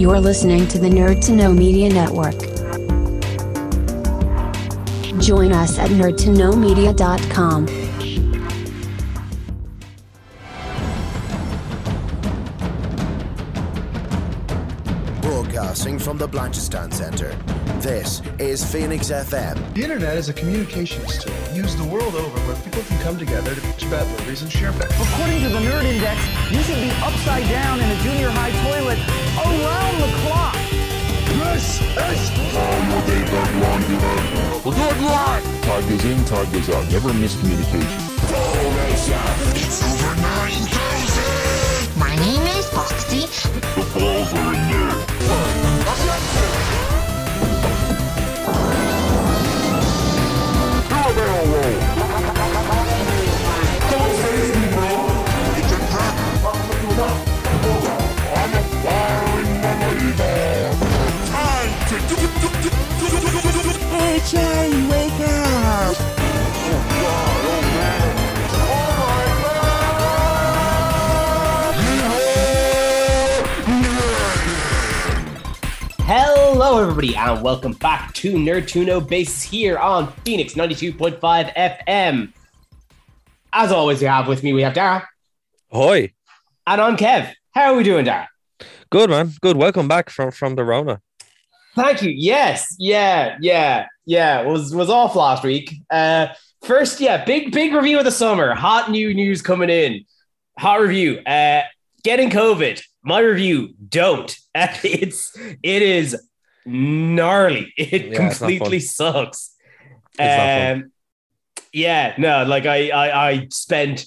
You're listening to the Nerd to Know Media Network. Join us at nerdtoknowmedia.com. Broadcasting from the Blanchistan Center. This is Phoenix FM. The internet is a communications tool used the world over where people can come together to bitch about movies and share facts. According to the Nerd Index, you should be upside down in a junior high toilet around the clock. This is We'll do it live. Time goes in, time goes out. Never miscommunication. It's over 9,000! My name is Foxy. The balls are in there. Everybody, and welcome back to Nerd to Bases here on Phoenix 92.5 FM. As always, we have with me, we have Dara, Ahoy. and I'm Kev. How are we doing, Dara? Good man. Good. Welcome back from from the Rona. Thank you. Yes, yeah, yeah, yeah. Was was off last week. Uh, first, yeah, big big review of the summer. Hot new news coming in. Hot review. Uh, getting COVID. My review. Don't. it's it is gnarly. It Yeah, completely sucks. It's not fun. Um, yeah, no, like I, I, I spent,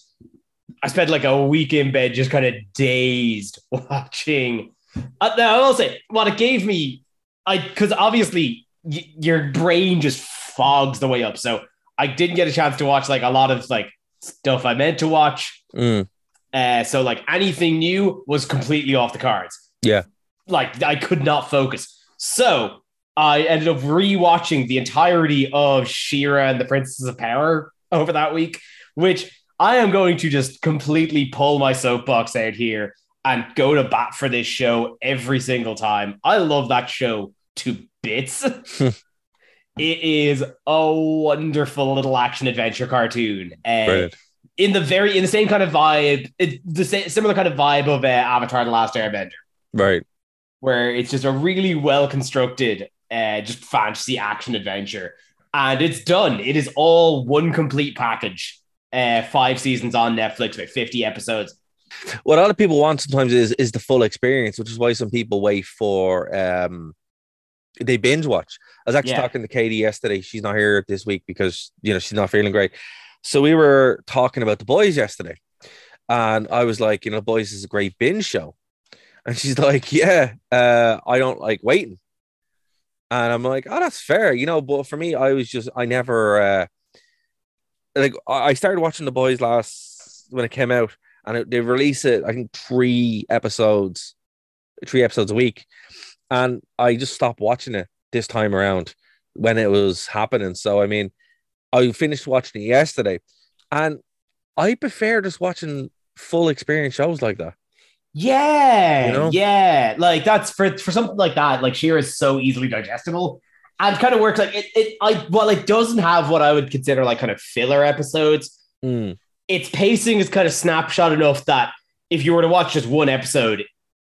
I spent like a week in bed, just kind of dazed watching. Uh, now I will say, what it gave me, I because obviously y- your brain just fogs the way up. So I didn't get a chance to watch like a lot of like stuff I meant to watch. Mm. Uh, so like anything new was completely off the cards. Yeah. Like I could not focus. So I ended up rewatching the entirety of She-Ra and the Princess of Power over that week, which I am going to just completely pull my soapbox out here and go to bat for this show every single time. I love that show to bits. it is a wonderful little action adventure cartoon. Uh, Brilliant. in the very in the same kind of vibe, it, the same, similar kind of vibe of uh, Avatar: The Last Airbender, Right. Where it's just a really well constructed, uh, just fantasy action adventure, and it's done. It is all one complete package. Uh, five seasons on Netflix with fifty episodes. What a lot of people want sometimes is is the full experience, which is why some people wait for um they binge watch. I was actually Yeah. talking to Katie yesterday. She's not here this week because you know she's not feeling great. So we were talking about the boys yesterday. And I was like, you know, boys is a great binge show. And she's like, Yeah, uh, I don't like waiting. And I'm like, oh, that's fair, you know. But for me, I was just I never uh like I started watching the boys last when it came out, and it, they release it. I think three episodes, three episodes a week, and I just stopped watching it this time around when it was happening. So I mean, I finished watching it yesterday, and I prefer just watching full experience shows like that. Yeah, You know? yeah, like that's for for something like that. Like She-Ra is so easily digestible, and kind of works like it. It I well, it doesn't have what I would consider like kind of filler episodes. Mm, its pacing is kind of snapshot enough that if you were to watch just one episode,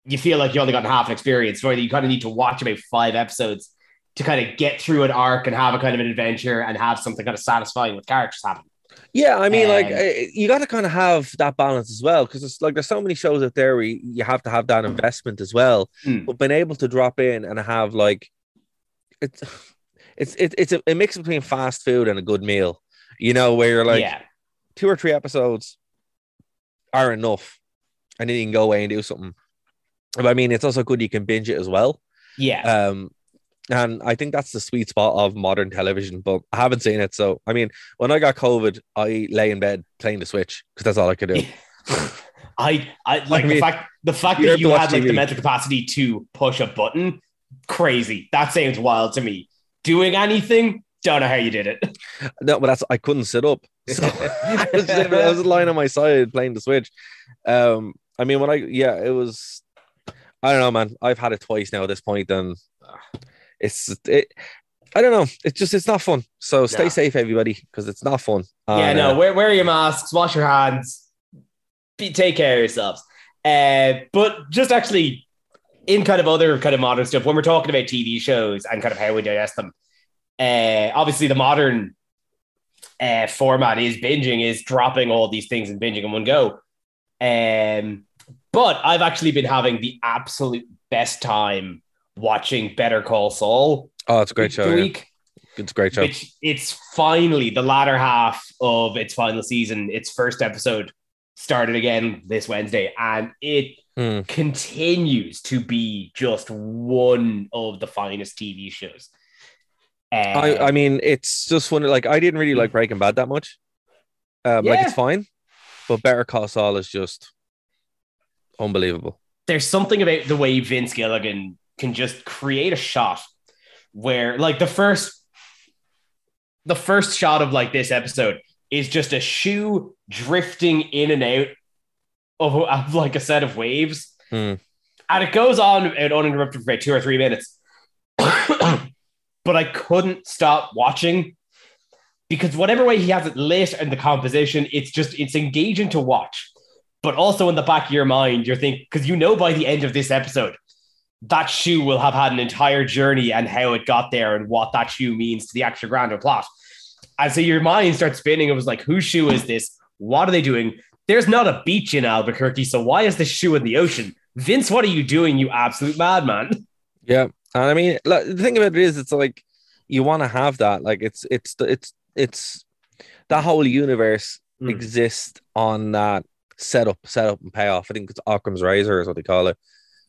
you feel like you only got half an experience. Where you kind of need to watch about five episodes to kind of get through an arc and have a kind of an adventure and have something kind of satisfying with characters happen. Yeah, I mean, like Um, eh, you got to kind of have that balance as well, because it's like there's so many shows out there where you you have to have that investment as well. Mm. But being able to drop in and have like it's it's it, it's a, a mix between fast food and a good meal, you know, where you're like yeah, two or three episodes are enough, and then you can go away and do something. But I mean, it's also good you can binge it as well. yeah. Um, and I think that's the sweet spot of modern television, but I haven't seen it. So, I mean, when I got COVID, I lay in bed playing the Switch because that's all I could do. I, I like I the fact the fact you that you had like the mental capacity to push a button, crazy. That sounds wild to me. Doing anything, don't know how you did it. no, but that's I couldn't sit up. So I, was, I was lying on my side playing the Switch. Um, I mean, when I yeah, it was. I don't know, man. I've had it twice now at this point, and it's it. I don't know. It's just it's not fun. So stay No. safe, everybody, because it's not fun. yeah, no, uh, wear, wear your masks, wash your hands, be, take care of yourselves. Uh, but just actually, in kind of other kind of modern stuff, when we're talking about TV shows and kind of how we digest them, uh, obviously the modern uh, format is binging, is dropping all these things and binging in one go. Um, but I've actually been having the absolute best time watching Better Call Saul. oh, it's a great show. to yeah. It's a great show. which it's finally the latter half of its final season. Its first episode started again this Wednesday, and it Hmm. continues to be just one of the finest TV shows. Uh, I, I mean, it's just one. Like, I didn't really like Breaking Bad that much. Um, like it's fine, but Better Call Saul is just unbelievable. there's something about the way Vince Gilligan can just create a shot where, like, the first, the first shot of like this episode is just a shoe drifting in and out of, of like a set of waves, Hmm. and it goes on and uninterrupted for about two or three minutes. but I couldn't stop watching because whatever way he has it lit and the composition, it's just it's engaging to watch. But also in the back of your mind, you're thinking because you know by the end of this episode, that shoe will have had an entire journey and how it got there and what that shoe means to the actual grander plot. And so your mind starts spinning. It was like, whose shoe is this? What are they doing? There's not a beach in Albuquerque, so why is this shoe in the ocean? Vince, what are you doing, you absolute madman? Yeah, and I mean, like, the thing about it is, it's like you want to have that. Like, it's it's the it's it's that whole universe Mm. exists on that setup, setup and payoff. I think it's Occam's razor is what they call it,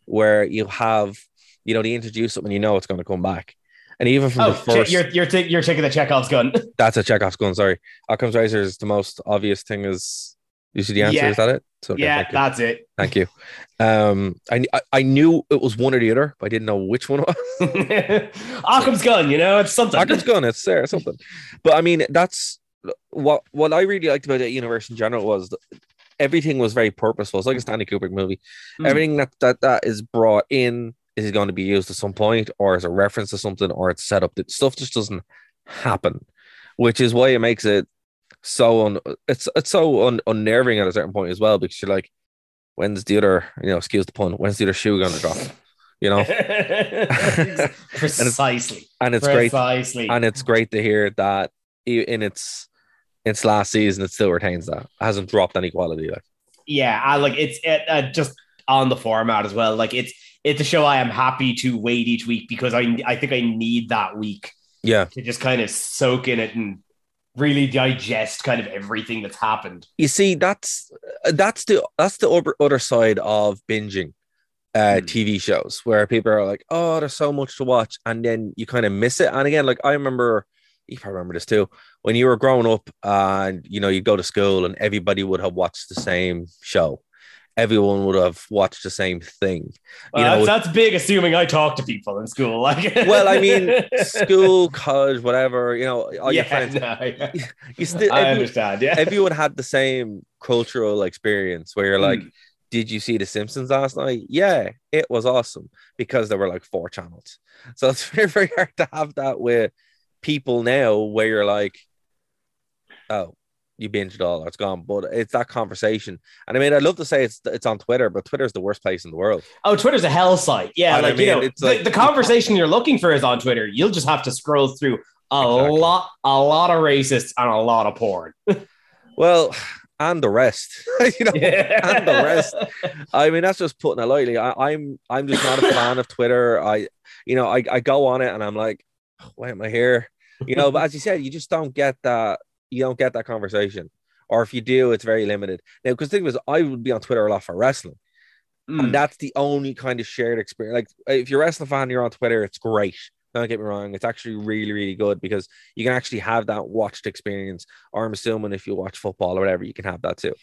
where you have you know they introduce something, you know it's going to come back, and even from Oh, the first, you're you're, ta- you're taking the Chekhov's gun. that's a Chekhov's gun. Sorry, Occam's razor is the most obvious thing. Is you see the answer? Yeah. Is that it? So, okay, yeah, that's it. Thank you. Um, I, I knew it was one or the other, but I didn't know which one it was. Occam's gun, you know, it's something. Occam's gun, it's there, something. But I mean, that's what what I really liked about that universe in general was that everything was very purposeful. It's like a Stanley Kubrick movie. Mm. Everything that, that that is brought in is going to be used at some point, or as a reference to something, or it's set up. That stuff just doesn't happen, which is why it makes it so un, it's it's so un, unnerving at a certain point as well because you're like, when's the other you know excuse the pun when's the other shoe going to drop? You know, Precisely. and it's great Precisely. and it's great to hear that in its its last season it still retains that it hasn't dropped any quality like yeah, I like it's it, uh, just on the format as well. Like it's it's a show I am happy to wait each week because I I think I need that week yeah to just kind of soak in it and really digest kind of everything that's happened. you see that's that's the that's the other, other side of binging uh Hmm. tv shows where people are like oh there's so much to watch and then you kind of miss it and again like i remember you probably remember this too when you were growing up and you know you go to school and everybody would have watched the same show everyone would have watched the same thing Well, you know that's, that's big, assuming I talk to people in school. Like, well i mean school college whatever you know all your friends no, yeah. you still I every- understand. Yeah, everyone had the same cultural experience where you're like, Mm. did you see The Simpsons last night? Yeah, it was awesome because there were like four channels. So it's very, very hard to have that with people now where you're like, oh, you binged it all, it's gone. But it's that conversation. And I mean, I'd love to say it's it's on Twitter, but Twitter's the worst place in the world. Oh, Twitter's a hell site. Yeah, And I like you know, it's the, like- the conversation you're looking for is on Twitter. You'll just have to scroll through a Exactly. lot, a lot of racists and a lot of porn. Well, and the rest, you know, and the rest. I mean, that's just putting it lightly. I, I'm I'm just not a fan of Twitter. I, you know, I, I go on it and I'm like, why am I here? You know, but as you said, you just don't get that. You don't get that conversation, or if you do, it's very limited. Now, because the thing was, I would be on Twitter a lot for wrestling, Mm. and that's the only kind of shared experience. Like, if you're a wrestling fan, you're on Twitter, it's great. Don't get me wrong, it's actually really, really good because you can actually have that watched experience. Or I'm assuming if you watch football or whatever, you can have that too.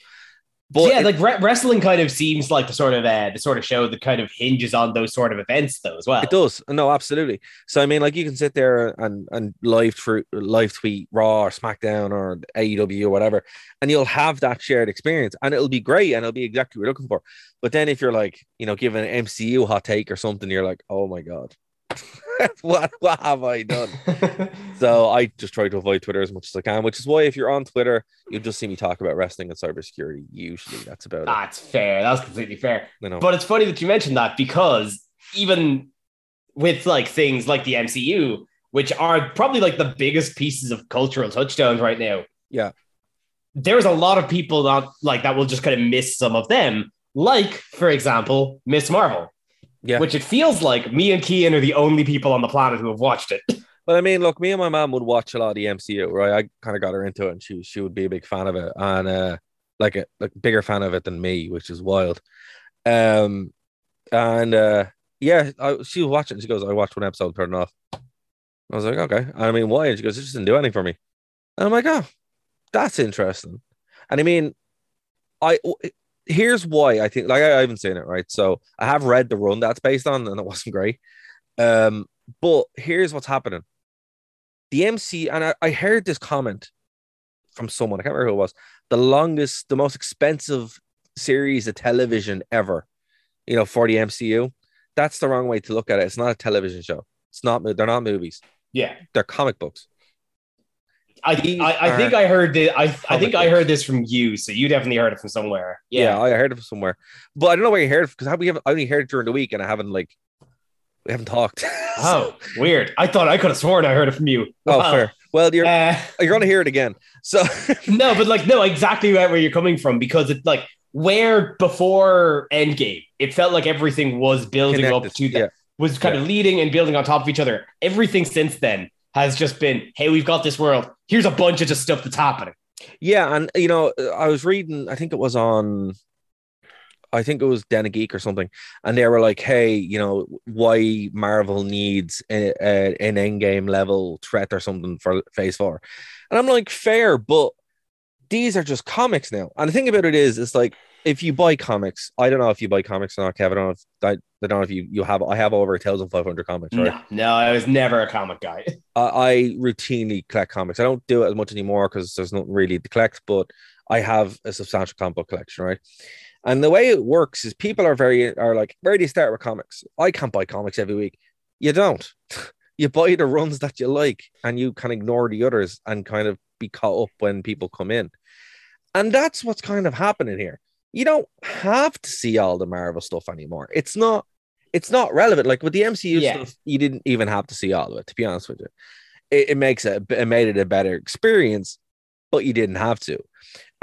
But yeah, it- like re- wrestling kind of seems like the sort of uh, the sort of show that kind of hinges on those sort of events, though, as well. It does. No, absolutely. So I mean, like you can sit there and and live through live tweet Raw or SmackDown or AEW or whatever, and you'll have that shared experience, and it'll be great, and it'll be exactly what you're looking for. But then if you're like, you know, giving an MCU hot take or something, you're like, oh my god, what what have I done? So I just try to avoid Twitter as much as I can, which is why if you're on Twitter, you'll just see me talk about wrestling and cybersecurity. Usually, that's about it. That's fair. That's completely fair. But it's funny that you mentioned that because even with like things like the MCU, which are probably like the biggest pieces of cultural touchdowns right now. Yeah. There's a lot of people that like that will just kind of miss some of them. Like, for example, Miss Marvel. Yeah. Which it feels like me and Kian are the only people on the planet who have watched it. But I mean, look, me and my mom would watch a lot of the MCU, right? I kind of got her into it, and she she would be a big fan of it, and uh, like a like bigger fan of it than me, which is wild. Um, and uh, yeah, I, she was watching. She goes, "I watched one episode, turned it off." I was like, "Okay." And I mean, why? And she goes, "It just didn't do anything for me." And I'm like, "Oh, that's interesting." And I mean, I here's why I think like I, I haven't seen it right. So I have read the run that's based on, and it wasn't great. Um, but here's what's happening. The MC, and I, I heard this comment from someone, I can't remember who it was, the longest, the most expensive series of television ever, you know, for the MCU. That's the wrong way to look at it. It's not a television show. It's not, they're not movies. Yeah. They're comic books. I, I, I think I heard this. I, I think I heard this from you, so you definitely heard it from somewhere. Yeah, Yeah. I heard it from somewhere, but I don't know where you heard it because we haven't. I only heard it during the week, and I haven't like we haven't talked. Oh, weird. I thought I could have sworn I heard it from you. oh, Wow. fair. Well, you're Uh, you're gonna hear it again. So no, but like, no, exactly where where you're coming from because it's like where before Endgame, it felt like everything was building up to that, yeah. was kind of leading and building on top of each other. Everything since then has just been, hey, we've got this world. Here's a bunch of just stuff that's happening. Yeah, and you know, I was reading. I think it was on. I think it was Den Geek or something, and they were like, "Hey, you know, why Marvel needs a, a, an Endgame level threat or something for Phase Four," and I'm like, "Fair, but these are just comics now." And the thing about it is, it's like if you buy comics, I don't know if you buy comics or not, Kevin. I don't know if I, I don't know if you you have. I have over a thousand five hundred comics, right? No, no, I was never a comic guy. I, I routinely collect comics. I don't do it as much anymore because there's not really to collect, but I have a substantial comic book collection, right? And the way it works is people are very are like, where do you start with comics? I can't buy comics every week. You don't. you buy the runs that you like and you can ignore the others and kind of be caught up when people come in. And that's what's kind of happening here. You don't have to see all the Marvel stuff anymore. It's not it's not relevant. Like with the MCU Yeah. stuff, you didn't even have to see all of it, to be honest with you. It, it makes it it made it a better experience, but you didn't have to.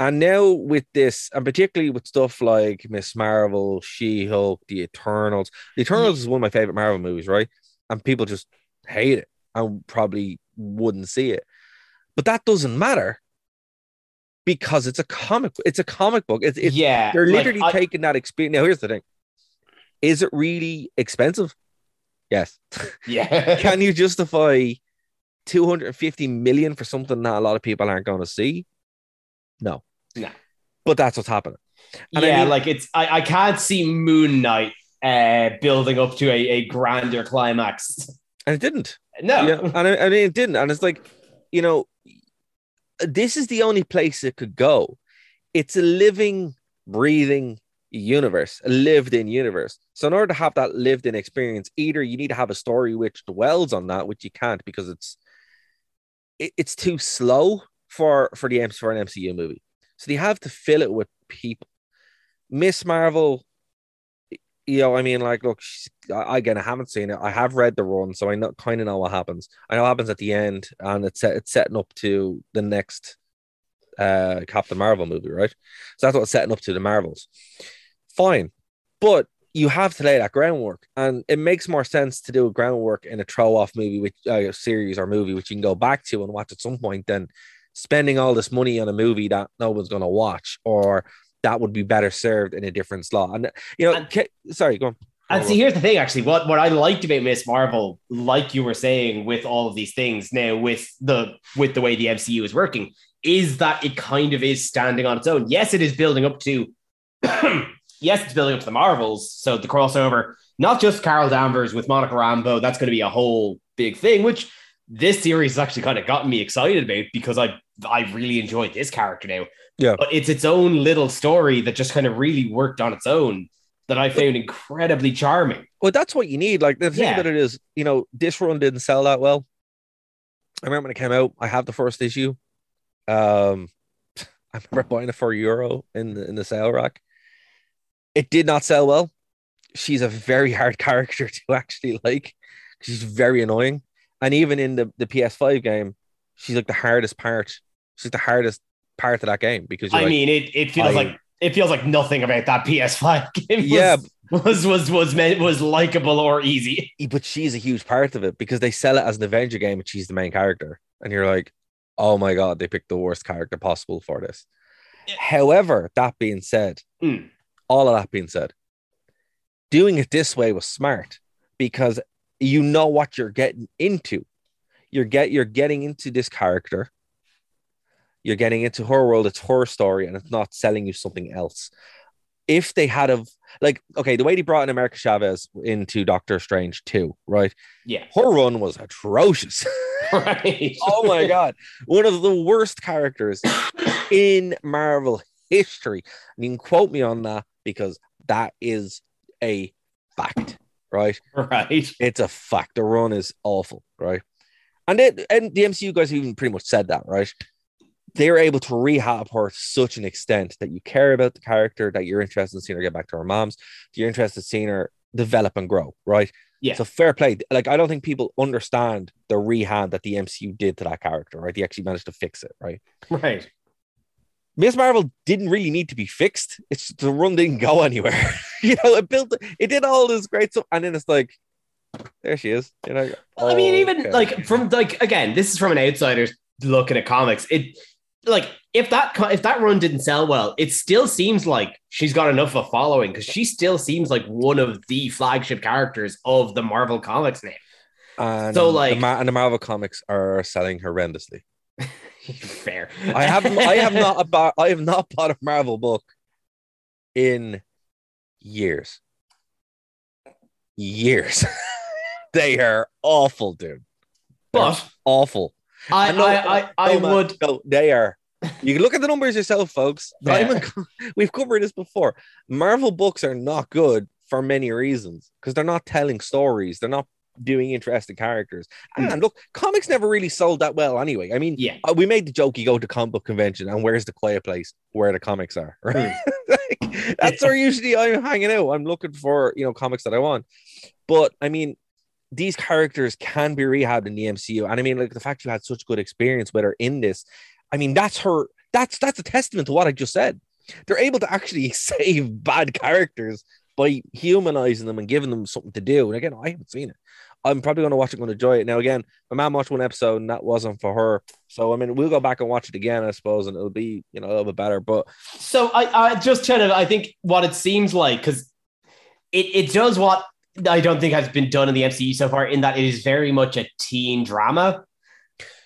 And now with this, and particularly with stuff like Miss Marvel, She-Hulk, The Eternals. The Eternals is one of my favorite Marvel movies, right? And people just hate it and probably wouldn't see it. But that doesn't matter because it's a comic. It's a comic book. It's, it's yeah, they're like, literally I- taking that experience. Now, here's the thing: is it really expensive? Yes. yeah. Can you justify 250 million for something that a lot of people aren't going to see? No. No. But that's what's happening. And I yeah, mean- like it's I, I can't see Moon Knight uh building up to a, a grander climax. And it didn't. No. Yeah. And I, I mean, it didn't. And it's like, you know, this is the only place it could go. It's a living, breathing universe, a lived in universe. So, in order to have that lived in experience, either you need to have a story which dwells on that, which you can't because it's it, it's too slow for for the for an MCU movie. So you have to fill it with people. Miss Marvel, you know, I mean, like, look, I, again, I haven't seen it. I have read the run, so I know kind of know what happens. I know what happens at the end, and it's it's setting up to the next uh Captain Marvel movie, right? So that's what it's setting up to the Marvels. Fine, but you have to lay that groundwork, and it makes more sense to do a groundwork in a throw off movie, which uh, series or movie, which you can go back to and watch at some point, than spending all this money on a movie that no one's going to watch or that would be better served in a different slot. And you know, And- ca- sorry, go on. And see, here's the thing, actually. What what I liked about Miss Marvel, like you were saying, with all of these things now, with the with the way the MCU is working, is that it kind of is standing on its own. Yes, it is building up to yes, it's building up to the Marvels, so the crossover, not just Carol Danvers with Monica Rambeau, that's going to be a whole big thing, which this series has actually kind of gotten me excited about because I I really enjoyed this character now. Yeah. But it's its own little story that just kind of really worked on its own that I found incredibly charming. Well, that's what you need. Like the thing Yeah. about it is, you know, this run didn't sell that well. I remember when it came out. I have the first issue. Um, I remember buying it for a euro in the in the sale rack. It did not sell well. She's a very hard character to actually like. She's very annoying, and even in the the PS5 game, she's like the hardest part. She's the hardest part of that game because I like, mean, it, it feels I- like it feels like nothing about that PS5 game was, Yeah. was was was meant was likable or easy. but she's a huge part of it because they sell it as an Avenger game and she's the main character. And you're like, oh my God, they picked the worst character possible for this. However, that being said, Mm. all of that being said, doing it this way was smart because you know what you're getting into. You're get you're getting into this character. You're getting into her world, it's her story, and it's not selling you something else. If they had of like okay, the way they brought in America Chavez into Doctor Strange 2, right? Yeah, Her run was atrocious. right. oh my god, one of the worst characters in Marvel history. And you can quote me on that because that is a fact, right? right. It's a fact. The run is awful, right? And it and the MCU guys even pretty much said that, right? They're able to rehab her to such an extent that you care about the character, that you're interested in seeing her get back to her mom's, you're interested in seeing her develop and grow, right? Yeah. So fair play. Like I don't think people understand the rehab that the MCU did to that character, right? They actually managed to fix it, right? Right. Miss Marvel didn't really need to be fixed. It's the run didn't go anywhere. you know, it built it did all this great stuff, and then it's like, there she is. You know, I mean, even okay. like from like again, this is from an outsider's looking at comics. It like if that if that run didn't sell well, it still seems like she's got enough of a following because she still seems like one of the flagship characters of the Marvel comics name. and so, the like- Ma- and the Marvel comics are selling horrendously. Fair. I have I have not about I have not bought a Marvel book in years. Years. they are awful, dude. but Awful. I know- I I, I no, would No, they are. You can look at the numbers yourself, folks. Yeah. Diamond Co- we've covered this before. Marvel books are not good for many reasons because they're not telling stories. They're not doing interesting characters. Hmm. And look, comics never really sold that well anyway. I mean, yeah. uh, we made the joke you go to comic book convention and where's the quiet place where the comics are, right? Hmm. Like, that's where usually I'm hanging out. I'm looking for, you know, comics that I want. But I mean, these characters can be rehabbed in the MCU. And I mean, like the fact you had such good experience with her in this, I mean, that's her, that's that's a testament to what I just said. They're able to actually save bad characters by humanizing them and giving them something to do. And again, I haven't seen it. I'm probably going to watch it, going to enjoy it. Now, again, my mom watched one episode and that wasn't for her. So, I mean, we'll go back and watch it again, I suppose, and it'll be, you know, a little bit better. But So I, I just kind of, I think what it seems like because it, it does what I don't think has been done in the MCU so far in that it is very much a teen drama.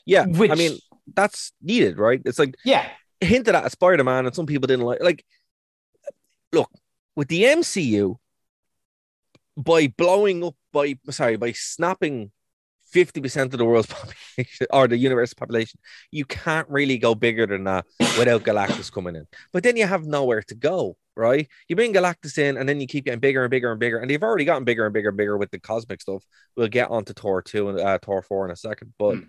yeah, Which I mean, that's needed, right? It's like yeah, hinted at a Spider Man, and some people didn't like. Like, look, with the MCU, by blowing up, by sorry, by snapping 50% of the world's population or the universe population, you can't really go bigger than that without Galactus coming in. But then you have nowhere to go, right? You bring Galactus in and then you keep getting bigger and bigger and bigger. And they've already gotten bigger and bigger and bigger with the cosmic stuff. We'll get onto Thor 2 and uh, Thor 4 in a second. But Hmm.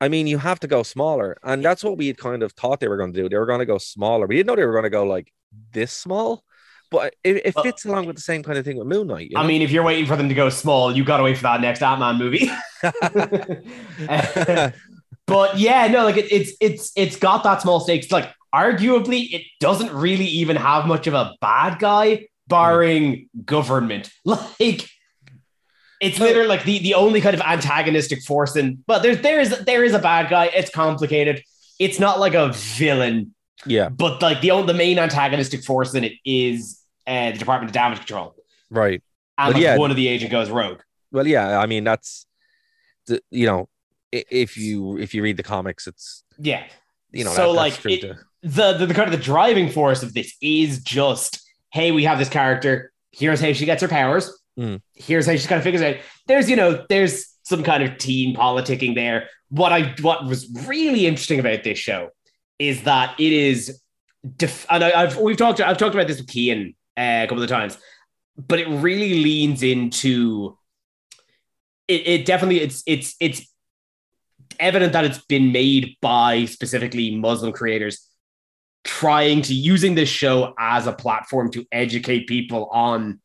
I mean, you have to go smaller. And that's what we had kind of thought they were going to do. They were going to go smaller. We didn't know they were going to go like this small. But it, it Well- fits along with the same kind of thing with Moon Knight. you I mean, if you're waiting for them to go small, you got to wait for that next Ant Man movie. but yeah, no, like it, it's it's it's got that small stakes. Like arguably, it doesn't really even have much of a bad guy, barring government. Like it's literally like the, the only kind of antagonistic force in. But there's there is there is a bad guy. It's complicated. It's not like a villain, yeah, but like the only the main antagonistic force in it is uh, the Department of Damage Control. right. And But like yeah. one of the agent goes rogue. Well, yeah, I mean that's the you know if you if you read the comics, it's Yeah. you know So, that, like, it- too. the, the the kind of the driving force of this is just hey, we have this character. Here's how she gets her powers. Mm. Here's how she kind of figures out. There's you know there's some kind of teen politicking there. What I what was really interesting about this show is that it is, def- and I, I've we've talked I've talked about this with Kian uh, a couple of times, but it really leans into. It, it definitely it's it's it's evident that it's been made by specifically Muslim creators trying to using this show as a platform to educate people on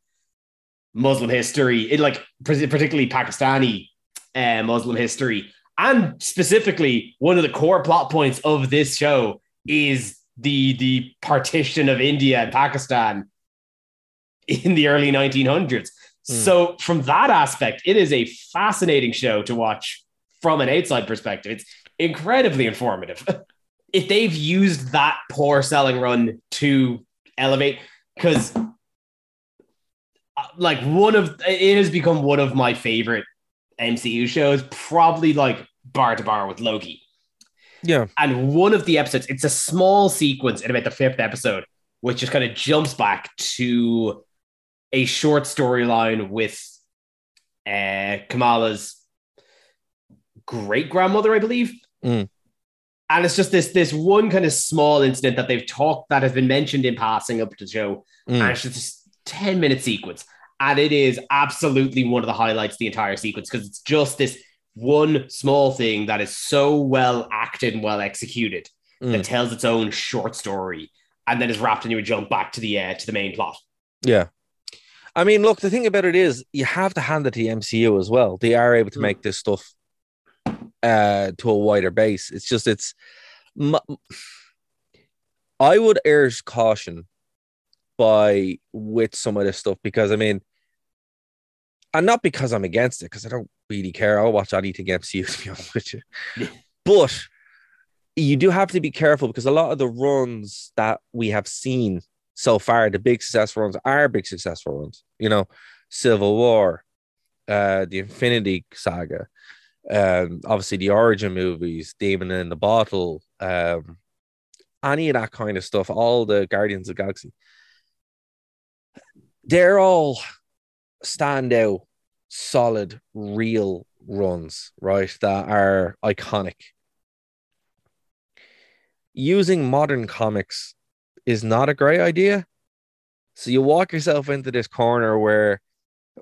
Muslim history, it like particularly Pakistani uh, Muslim history, and specifically one of the core plot points of this show is the the partition of India and Pakistan in the early 1900s. So from that aspect, it is a fascinating show to watch from an outside perspective. It's incredibly informative. if they've used that poor selling run to elevate, because like one of it has become one of my favorite MCU shows, probably like bar to bar with Loki. Yeah. And one of the episodes, it's a small sequence in about the fifth episode, which just kind of jumps back to a short storyline with uh, Kamala's great grandmother, I believe. Mm. And it's just this this one kind of small incident that they've talked that has been mentioned in passing up to the show. Mm. And it's just this 10 minute sequence. And it is absolutely one of the highlights of the entire sequence because it's just this one small thing that is so well acted and well executed Mm. that tells its own short story and then is wrapped into a jump back to the uh, to the main plot. Yeah. I mean, look, the thing about it is you have to hand it to the MCU as well. They are able to Mm. make this stuff uh to a wider base. It's just it's m- I would urge caution by with some of this stuff because I mean and not because I'm against it, because I don't really care. I'll watch anything MCU to be honest with you. Yeah. But you do have to be careful because a lot of the runs that we have seen so far, the big successful runs are big successful runs. You know, Civil War, uh, the Infinity Saga, um, obviously the Origin movies, Demon in the Bottle, um, any of that kind of stuff, all the Guardians of the Galaxy. They're all standout, solid, real runs, right? That are iconic. Using modern comics is not a great idea. So you walk yourself into this corner where,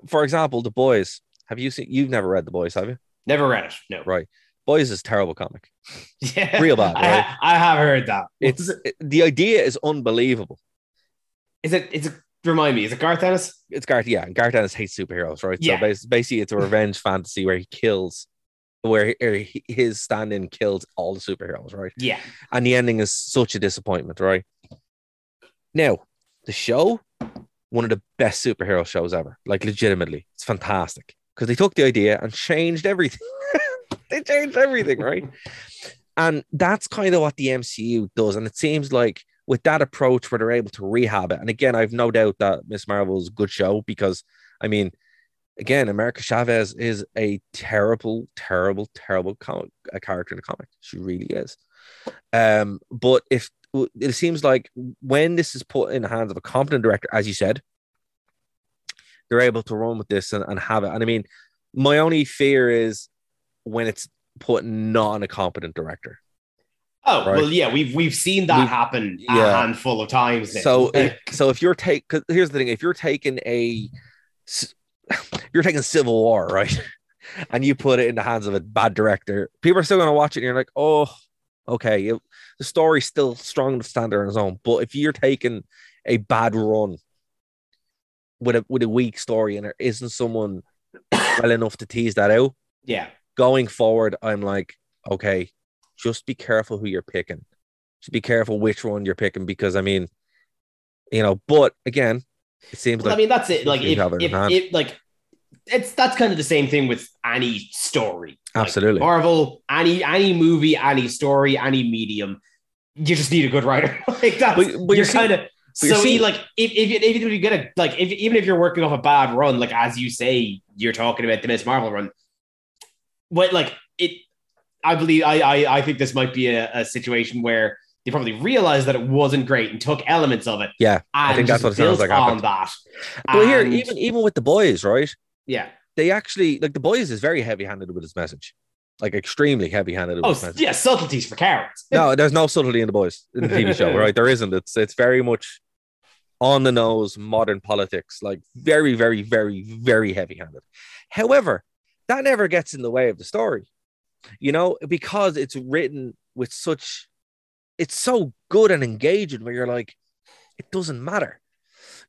for example, The Boys. Have you seen? You've never read The Boys, have you? Never read it. No. Right. Boys is a terrible comic. Yeah. Real bad, I, right? I have heard that. It's it? the idea is unbelievable. Is it? Is it? Remind me. Is it Garth Ennis? It's Garth, yeah, and Garth Ennis hates superheroes, right? Yeah. So basically, it's a revenge fantasy where he kills, where he- his stand-in kills all the superheroes, right? Yeah. and the ending is such a disappointment, right? Now, the show, one of the best superhero shows ever, like legitimately, it's fantastic because they took the idea and changed everything. they changed everything, right? And that's kind of what the MCU does, and it seems like with that approach, where they're able to rehab it. And again, I've no doubt that Miss Marvel is a good show because, I mean, again, America Chavez is a terrible, terrible, terrible comic, a character in the comic. She really is. Um, but if it seems like when this is put in the hands of a competent director, as you said, they're able to run with this and, and have it. And I mean, my only fear is when it's put not on a competent director. Oh Right. well, yeah. We've we've seen that We've- happen a yeah. handful of times. Now. So, if, so if you're take, cause here's the thing: if you're taking a, you're taking Civil War, right, and you put it in the hands of a bad director, people are still going to watch it, and you're like, oh, okay, it, the story's still strong enough to stand on its own. But if you're taking a bad run with a with a weak story, and there isn't someone well enough to tease that out, yeah, going forward, I'm like, okay, just be careful who you're picking. Just be careful which one you're picking because I mean, you know, but again, it seems well, like I mean that's it. Like if, if, if like it's that's kind of the same thing with any story. Like, Absolutely. Marvel, any any movie, any story, any medium. You just need a good writer. like that's But- but you're you're kind of but so seeing- like if if you if you're gonna like if even if you're working off a bad run, like as you say, you're talking about the Miss Marvel run. What like it I believe I I, I think this might be a, a situation where they probably realized that it wasn't great and took elements of it. Yeah, I think that's what it sounds like on happened. that. But here, even even with the boys, right? yeah, They actually like the boys is very heavy-handed with his message, like extremely heavy-handed with oh his message. yeah, subtleties for carrots. No, there's no subtlety in the boys in the TV show, right? There isn't. It's it's very much on the nose, modern politics, like very, very, very, very heavy-handed. However, that never gets in the way of the story, you know, because it's written with such, it's so good and engaging. Where you're like, it doesn't matter,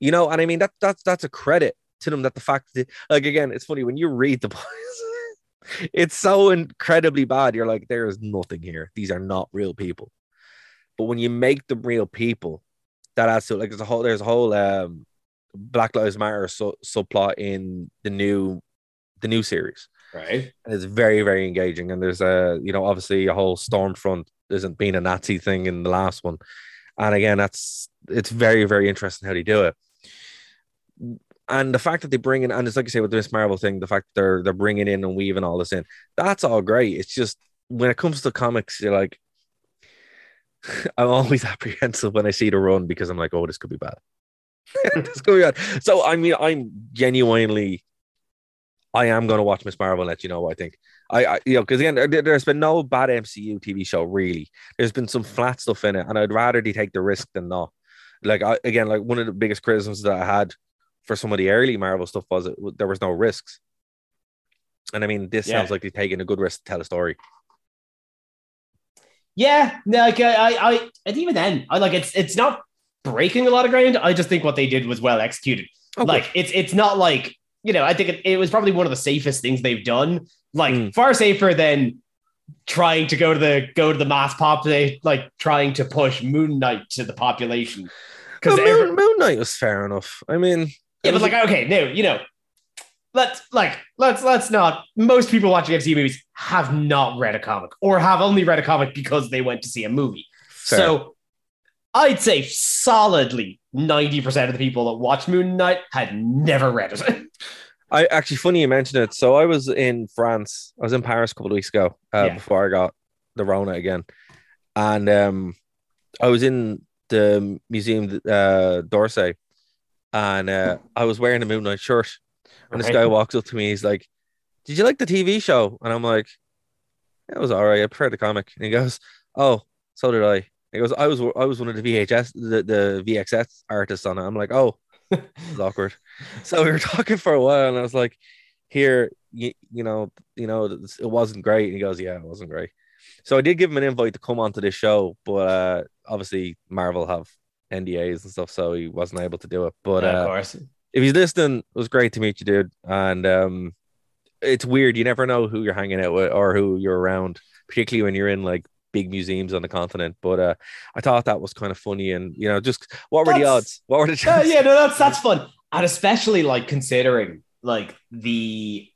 you know. And I mean that that's that's a credit to them that the fact that, like, again, it's funny when you read the boys. it's so incredibly bad. You're like, there is nothing here. These are not real people. But when you make them real people, that adds to it. Like there's a whole there's a whole um Black Lives Matter su- subplot in the new the new series. Right. And it's very, very engaging. And there's a, you know, obviously a whole Stormfront isn't being a Nazi thing in the last one. And again, that's it's very, very interesting how they do it. And the fact that they bring in, and it's like I say with the Miss Marvel thing, the fact that they're they're bringing in and weaving all this in, that's all great. It's just when it comes to comics, you're like, I'm always apprehensive when I see the run because I'm like, oh, this could be bad. this could be bad. So I mean, I'm genuinely I am going to watch Miss Marvel and let you know what I think. I, I you know, because again, there, there's been no bad MCU TV show really. There's been some flat stuff in it, and I'd rather they take the risk than not. Like I, again, like one of the biggest criticisms that I had for some of the early Marvel stuff was it there was no risks. And I mean, this Yeah. sounds like they're taking a good risk to tell a story. Yeah, like I, I, I, and even then, I like it's it's not breaking a lot of ground. I just think what they did was well executed. Oh, like it's it's not like you know. I think it, it was probably one of the safest things they've done. Like Mm. far safer than trying to go to the go to the mass population, like trying to push Moon Knight to the population. Well, Because Moon, Moon Knight was fair enough. I mean, yeah, but like okay, no, you know, let's like let's let's not. Most people watching MCU movies have not read a comic or have only read a comic because they went to see a movie. fair. So I'd say solidly 90% of the people that watch Moon Knight had never read it. I actually funny you mentioned it. So I was in France. I was in Paris a couple of weeks ago uh, Yeah. before I got the Rona again, and um, I was in the museum uh, d'Orsay, and uh, I was wearing a Moon Knight shirt, and this guy walks up to me. He's like, "Did you like the TV show?" And I'm like, "It was all right. I prefer the comic." And he goes, "Oh, so did I." He goes, "I was I was one of the VHS the, the VFX artists on it." I'm like, "Oh." It's awkward. So we were talking for a while, and I was like, "Here, you, you know, you know, it wasn't great." And he goes, "Yeah, it wasn't great." So I did give him an invite to come onto this show, but uh, obviously Marvel have NDAs and stuff, so he wasn't able to do it. But Yeah, of uh, course. if he's listening, it was great to meet you, dude. And um, it's weird; you never know who you're hanging out with or who you're around, particularly when you're in like big museums on the continent. But uh, I thought that was kind of funny, and you know, just what were the odds? What were the Yeah, chances? yeah, no, that's that's fun. And especially like considering like the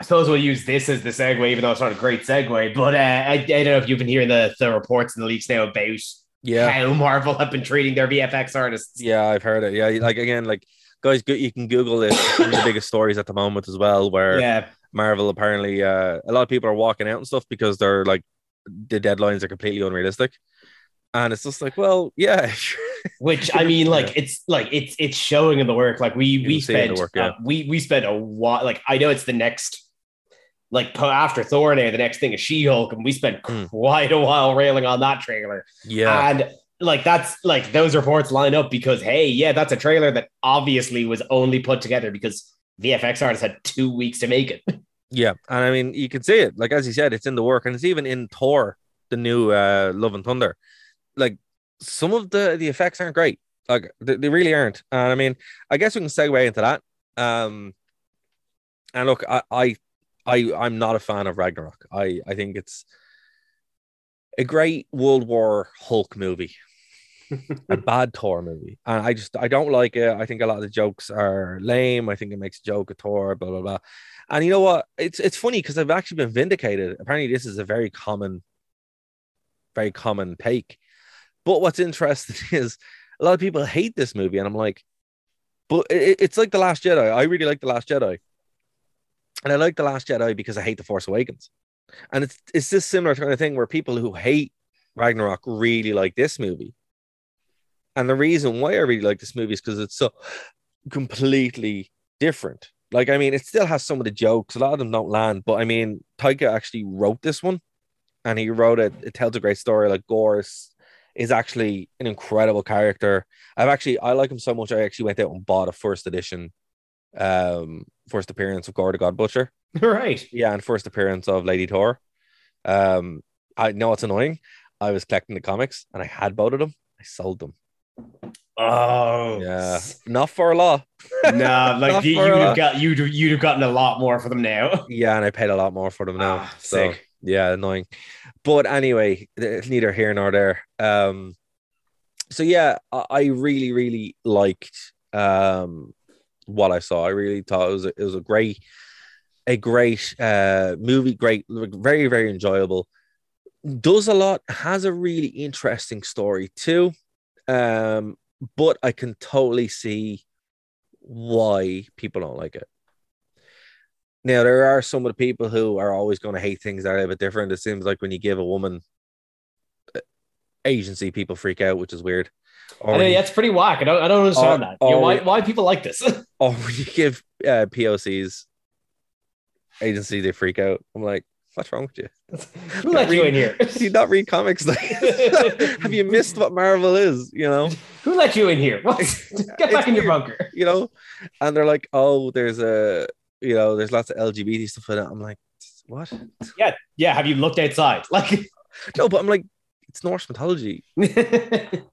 I suppose we'll use this as the segue, even though it's not a great segue. But uh, I, I don't know if you've been hearing the, the reports in the leaks now about Yeah. how Marvel have been treating their VFX artists. Yeah, I've heard it. Yeah, like again, like guys, you can Google this. One of the biggest stories at the moment as well, where Yeah, Marvel apparently, uh, a lot of people are walking out and stuff because they're like the deadlines are completely unrealistic, and it's just like, well, yeah, which I mean, like it's like it's it's showing in the work. Like we You we can see it in spent work, yeah. uh, we we spent a while. Like I know it's the next. Like after Thor now, the next thing is She Hulk, and we spent Mm. quite a while railing on that trailer. yeah, And like that's like those reports line up because hey, yeah, that's a trailer that obviously was only put together because VFX artists had two weeks to make it. yeah. And I mean, you can see it. Like as you said, it's in the work, and it's even in Thor, the new uh, Love and Thunder. Like some of the the effects aren't great. Like they, they really aren't. And I mean, I guess we can segue into that. Um, and look, I, I, I, I'm not a fan of Ragnarok. I, I think it's a great World War Hulk movie, a bad Thor movie, and I just I don't like it. I think a lot of the jokes are lame. I think it makes a joke of Thor, blah blah blah. And you know what? It's it's funny because I've actually been vindicated. Apparently, this is a very common, very common take. But what's interesting is a lot of people hate this movie, and I'm like, but it, it's like the Last Jedi. I really like the Last Jedi, and I like the Last Jedi because I hate the Force Awakens, and it's it's this similar kind of thing where people who hate Ragnarok really like this movie. And the reason why I really like this movie is because it's so completely different. Like, I mean, it still has some of the jokes, a lot of them don't land, but I mean, Taika actually wrote this one and he wrote it, it tells a great story. Like, Gorr is, actually an incredible character. I've actually, I like him so much, I actually went out and bought a first edition, um, first appearance of Gorr the God Butcher. right. Yeah, and first appearance of Lady Thor. Um, I know it's annoying. I was collecting the comics and I had both of them. I sold them. Oh Yeah, not for a lot. Nah, like you, would have got you'd you'd have gotten a lot more for them now. Yeah, and I paid a lot more for them now. Ah, so sick. yeah, annoying. But anyway, it's neither here nor there. Um, so yeah, I, I really, really liked um what I saw. I really thought it was a, it was a great, a great uh movie. Great, very, very enjoyable. Does a lot. Has a really interesting story too. Um, but I can totally see why people don't like it. Now there are some of the people who are always going to hate things that are a bit different. It seems like when you give a woman uh, agency, people freak out, which is weird. Or I when mean, you, that's pretty whack. I don't I don't understand Or- that. You know, why why people like this? or when you give uh, POCs agency, they freak out. I'm like, what's wrong with you? Who let you in here? Do you not read comics? Like, have you missed what Marvel is? You know, Who let you in here? What? Get back It's in your bunker. you know, and they're like, oh, there's a, you know, there's lots of LGBT stuff in it. I'm like, what? Yeah, yeah. Have you looked outside? Like, No, but I'm like, it's Norse mythology.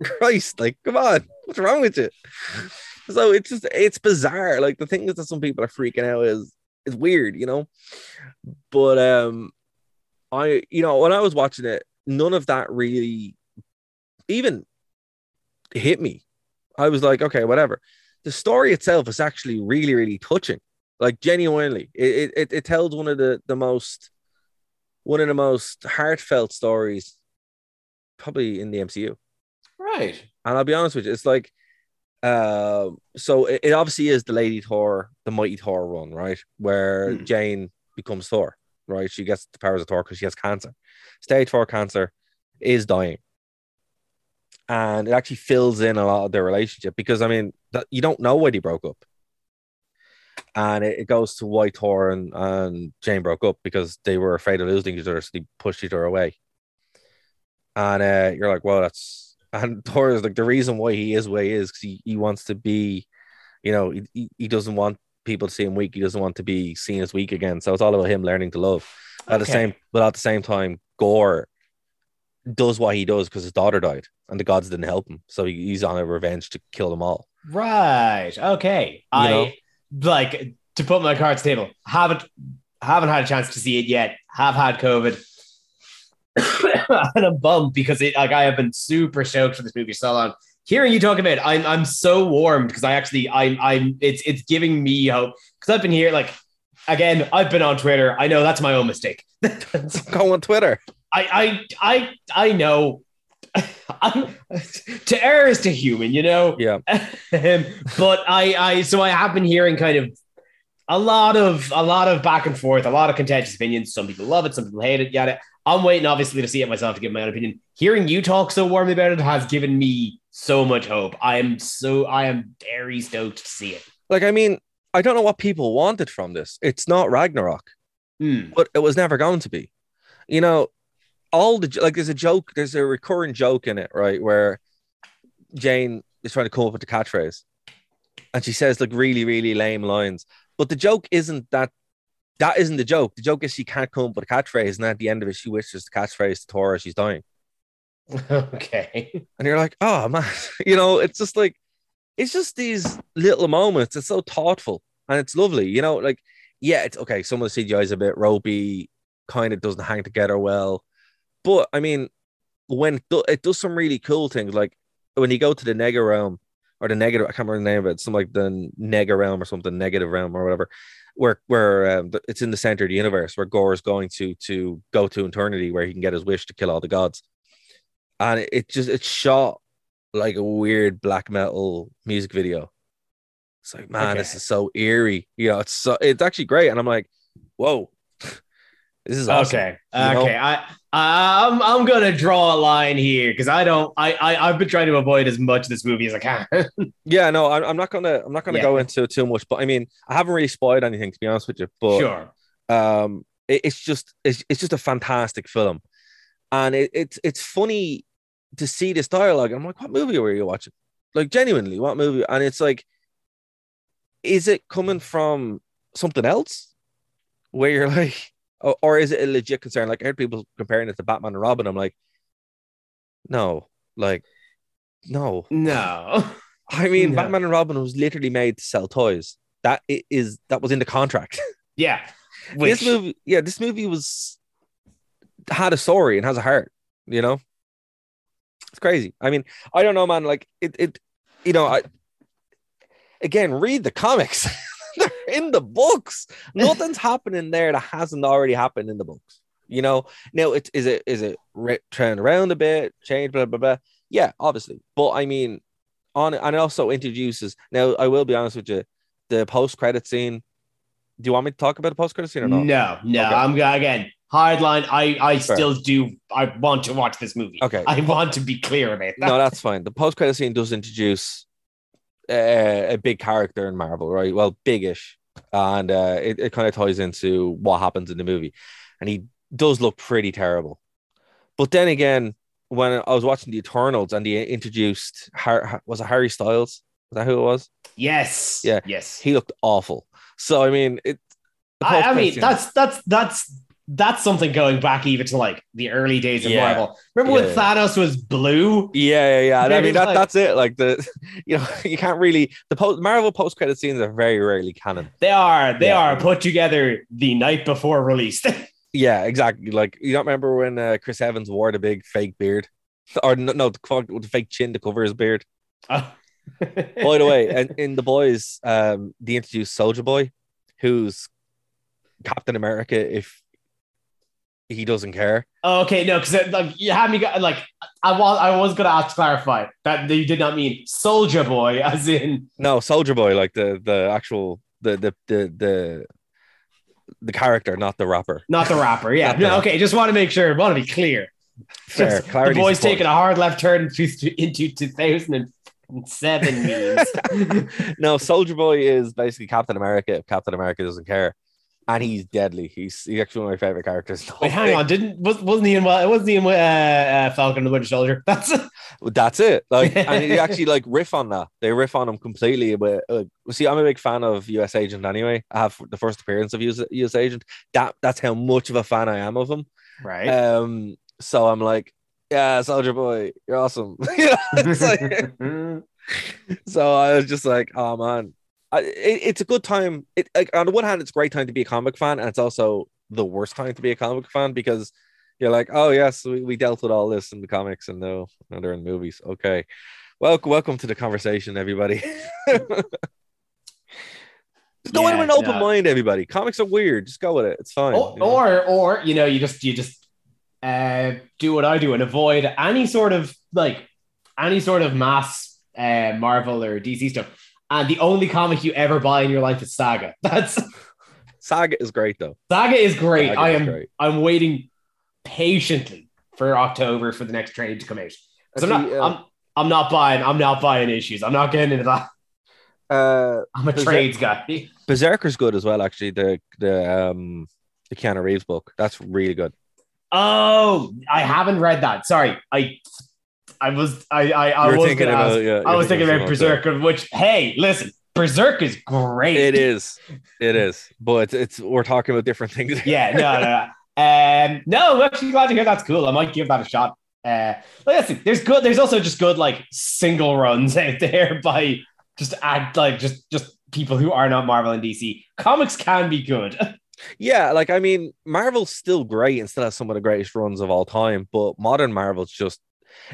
Christ, like, come on, what's wrong with you? So it's just it's bizarre. Like the thing is that some people are freaking out is is weird, you know. But um, I you know when I was watching it, none of that really even hit me. I was like, okay, whatever. The story itself is actually really, really touching. Like genuinely, it it, it tells one of the the most one of the most heartfelt stories probably in the MCU. right. And I'll be honest with you, it's like, uh, so it, it obviously is the Lady Thor, the Mighty Thor run, right? Where Hmm. Jane becomes Thor, right? She gets the powers of Thor because she has cancer. Stage four cancer is dying. And it actually fills in a lot of their relationship because, I mean, that, you don't know why they broke up. And it, it goes to why Thor and, and Jane broke up because they were afraid of losing each other, so they pushed each other away. And uh, you're like, well, that's and Thor is like the reason why he is where he is because he, he wants to be, you know, he- he, doesn't want people to see him weak. He doesn't want to be seen as weak again. So it's all about him learning to love. At the same, but at the same time, Gorr does what he does because his daughter died and the gods didn't help him. So he, he's on a revenge to kill them all. Right. Okay. I know? like to put my cards table. Haven't haven't had a chance to see it yet. Have had COVID. And I'm bummed because it like I have been super stoked for this movie so long. Hearing you talk about it, I'm I'm so warmed because I actually I'm I'm it's it's giving me hope because I've been here like again I've been on Twitter. I know that's my own mistake. Go on Twitter. I I I I know. I'm, to err is to human, you know. Yeah. Um, but I, I, so I have been hearing kind of a lot of, a lot of back and forth, a lot of contentious opinions. Some people love it, some people hate it. Yada. I'm waiting, obviously, to see it myself to give my own opinion. Hearing you talk so warmly about it has given me so much hope. I am so, I am very stoked to see it. Like, I mean, I don't know what people wanted from this. It's not Ragnarok. Hmm. but it was never going to be. You know, all the like there's a joke, there's a recurring joke in it, right? Where Jane is trying to come up with the catchphrase and she says like really, really lame lines. But the joke isn't that that isn't the joke. The joke is she can't come up with a catchphrase, and at the end of it, she wishes the catchphrase to Tora she's dying. okay. And you're like, oh man, you know, it's just like it's just these little moments. It's so thoughtful and it's lovely, you know, like yeah, it's okay. Some of the CGI is a bit ropey, kind of doesn't hang together well. But I mean, when it, do, it does some really cool things, like when you go to the Nega realm or the negative, I can't remember the name of it, some like the Nega realm or something, negative realm or whatever, where where um, it's in the center of the universe where Gorr is going to to go to eternity where he can get his wish to kill all the gods, and it, it just it's shot like a weird black metal music video. It's like, man, this is so eerie. You know, it's so it's actually great. And I'm like, whoa, This is awesome. Okay. you know? Okay. I I'm I'm gonna draw a line here because I don't I, I I've been trying to avoid as much of this movie as I can. Yeah, no, I'm, I'm not gonna I'm not gonna Yeah. go into it too much, but I mean, I haven't really spoiled anything to be honest with you. But sure. um, it- it's just it's, it's just a fantastic film, and it, it's it's funny to see this dialogue. I'm like, what movie were you watching? Like genuinely, what movie? And it's like, is it coming from something else? Where you're like, or, or is it a legit concern? Like I heard people comparing it to Batman and Robin. I'm like, no, like, no. No. I mean, No. Batman and Robin was literally made to sell toys. That is that was in the contract. Yeah. this movie, yeah, this movie was had a story and has a heart. You know, it's crazy. I mean, I don't know, man. Like it, it, you know, I again read the comics. They're in the books. Nothing's happening there that hasn't already happened in the books. You know, now it is it is it re- turned around a bit, change, blah blah blah. Yeah, obviously, but I mean, on and it also introduces. Now, I will be honest with you, the post credit scene. Do you want me to talk about the post credit scene or not? no, no. Okay. I'm again hardline. I I Fair. still do. I want to watch this movie. Okay. I want to be clear about that. no, that's fine. The post credit scene does introduce a big character in Marvel, right? Well, bigish, and uh, it, it kind of ties into what happens in the movie, and he does look pretty terrible. But then again, when I was watching the Eternals and they introduced Har- was it Harry Styles? Was that who it was? Yes. Yeah. Yes. He looked awful. So I mean, it. I, I mean, that's that's that's that's something going back even to like the early days of Yeah. Marvel. Remember Yeah, when yeah. Thanos was blue? Yeah, yeah, yeah. And I mean that like- that's it. Like the you know, you can't really the post Marvel post credit scenes are very rarely canon. They are they are put together the night before release. Yeah, exactly. Like you don't remember when uh, Chris Evans wore the big fake beard, or no, no the, the fake chin to cover his beard. Oh. By the way, and in the boys, um, they introduced Soldier Boy, who's Captain America if he doesn't care. Oh, okay, no, because uh, like you had me go, like I was I was gonna ask to clarify that you did not mean Soldier Boy, as in No, Soldier Boy, like the the actual the the the the the character, not the rapper. not the rapper. Yeah, no, okay, just want to make sure. Want to be clear. Fair. the boy's taking a hard left turn into, into 2007 memes. no, Soldier Boy is basically Captain America if Captain America doesn't care. And he's deadly. He's, he's actually one of my favorite characters. Wait, hang on. Didn't was, wasn't he in It wasn't he in uh, uh, Falcon and the Winter Soldier? That's it. That's it. Like, and he actually like riff on that. They riff on him completely. But uh, see, I'm a big fan of US Agent anyway. I have the first appearance of US, US Agent. That that's how much of a fan I am of him. right. Um, so I'm like, yeah, Soldier Boy, you're awesome. Like- so I was just like, oh man, I, it, it's a good time. It like, on the one hand, it's a great time to be a comic fan, and it's also the worst time to be a comic fan because you're like, oh yes, we, we dealt with all this in the comics, and now, now they're in movies. Okay, welcome, welcome to the conversation, everybody. Just go in Yeah, with an open no. mind, everybody. Comics are weird. Just go with it. It's fine. or, you know? or or you know you just you just uh, do what I do and avoid any sort of like any sort of mass uh, Marvel or DC stuff. And the only comic you ever buy in your life is Saga. That's Saga is great though. Saga is great. Saga I am great. I'm waiting patiently for October for the next trade to come out. 'Cause I'm not uh, I'm I'm not buying I'm not buying issues. I'm not getting into that. Uh, I'm a Is trades guy. Berserker's good as well, actually. The the um the Keanu Reeves book. That's really good. Oh, I haven't read that. Sorry. I I was I I, I was thinking gonna ask- yeah, I was thinking about else, Berserker, which hey, listen, Berserk is great. It is. It is. But it's, we're talking about different things. Yeah, no, no. Um, no, I'm actually glad to hear that's cool. I might give that a shot. Uh, listen, there's good. There's also just good like single runs out there by just add like just just people who are not Marvel and DC. Comics can be good. Yeah, like I mean, Marvel's still great and still has some of the greatest runs of all time, but modern Marvel's just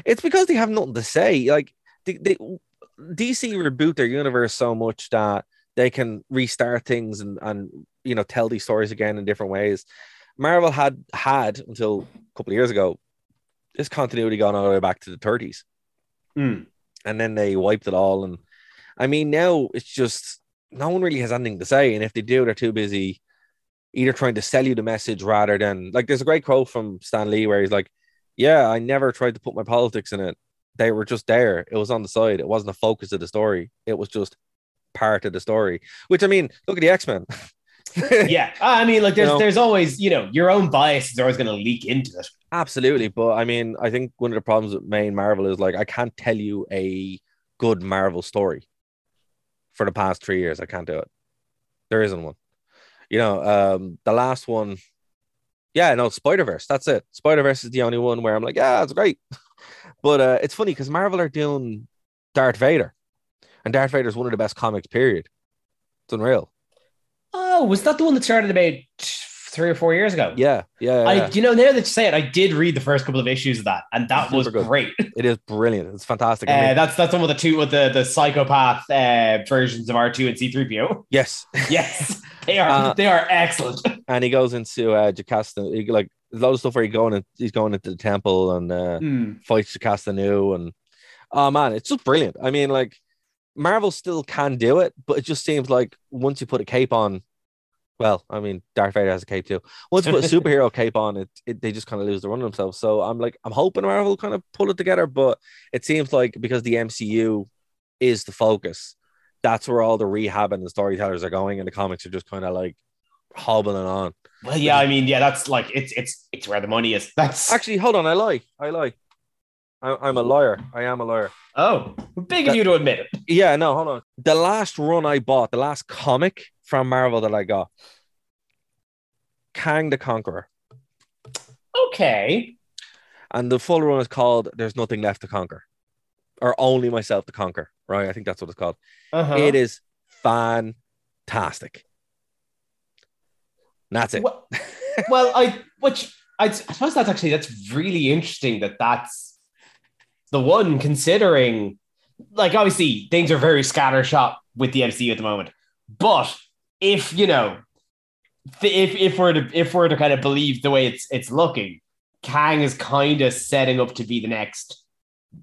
it's because they have nothing to say. Like they, they DC reboot their universe so much that they can restart things and and you know tell these stories again in different ways. Marvel had had until a couple of years ago this continuity gone all the way back to the 30s. Mm. And then they wiped it all. And I mean, now it's just no one really has anything to say. And if they do, they're too busy, either trying to sell you the message rather than like there's a great quote from Stan Lee where he's like, Yeah, I never tried to put my politics in it. They were just there. It was on the side. It wasn't the focus of the story. It was just part of the story. Which I mean, look at the X-Men. yeah, I mean, like there's You know? there's always you know your own bias is always going to leak into it. Absolutely. But I mean, I think one of the problems with main Marvel is like I can't tell you a good Marvel story for the past three years. I can't do it. There isn't one. You know, um, the last one, yeah, no, Spider Verse. That's it. Spider Verse is the only one where I'm like, yeah, it's great. but uh, it's funny because Marvel are doing Darth Vader, and Darth Vader is one of the best comics. Period. It's unreal. Oh, was that the one that started about three or four years ago? Yeah, yeah. yeah. I, you know, now that you say it, I did read the first couple of issues of that, and that was good. great. it is brilliant. It's fantastic. I Uh, mean, that's that's one of the two with the the psychopath uh, versions of R two and C three PO. yes. Yes, they are Uh, they are excellent. and he goes into uh Jocasta, he, like a lot of stuff where he going in, he's going into the temple and uh Hmm. fights Jocasta Nu and oh man, it's just brilliant. I mean, like Marvel still can do it, but it just seems like once you put a cape on, well, I mean, Darth Vader has a cape too. Once you put a superhero cape on, it, it they just kind of lose the run of themselves. So I'm like, I'm hoping Marvel kind of pull it together, but it seems like because the MCU is the focus, that's where all the rehab and the storytellers are going, and the comics are just kind of like hobbling on. Well, yeah, I mean, yeah, that's like it's it's it's where the money is. That's Actually, hold on. I lie. I lie. I, I'm a lawyer. I am a lawyer. oh, big of you to admit it. Yeah, no, hold on. The last run I bought, the last comic from Marvel that I got, Kang the Conqueror. Okay, And the full run is called There's Nothing Left to Conquer. Or Only Myself to Conquer. Right? I think that's what it's called. uh-huh. It is fantastic. And that's it. Well, well, I which I, I suppose that's actually that's really interesting that that's the one considering like obviously things are very scattershot with the MCU at the moment, but if you know if if we're to if we're to kind of believe the way it's it's looking, Kang is kind of setting up to be the next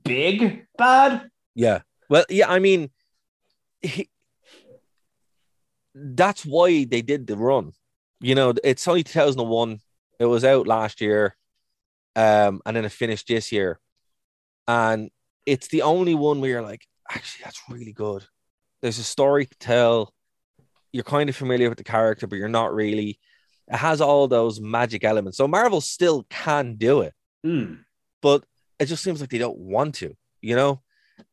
big bad. Yeah. Well, yeah, I mean, he, that's why they did the run. You know, it's only 2001. It was out last year. Um, and then it finished this year. And it's the only one where you're like, actually, that's really good. There's a story to tell. You're kind of familiar with the character, but you're not really. It has all those magic elements. So Marvel still can do it Hmm. but it just seems like they don't want to, you know.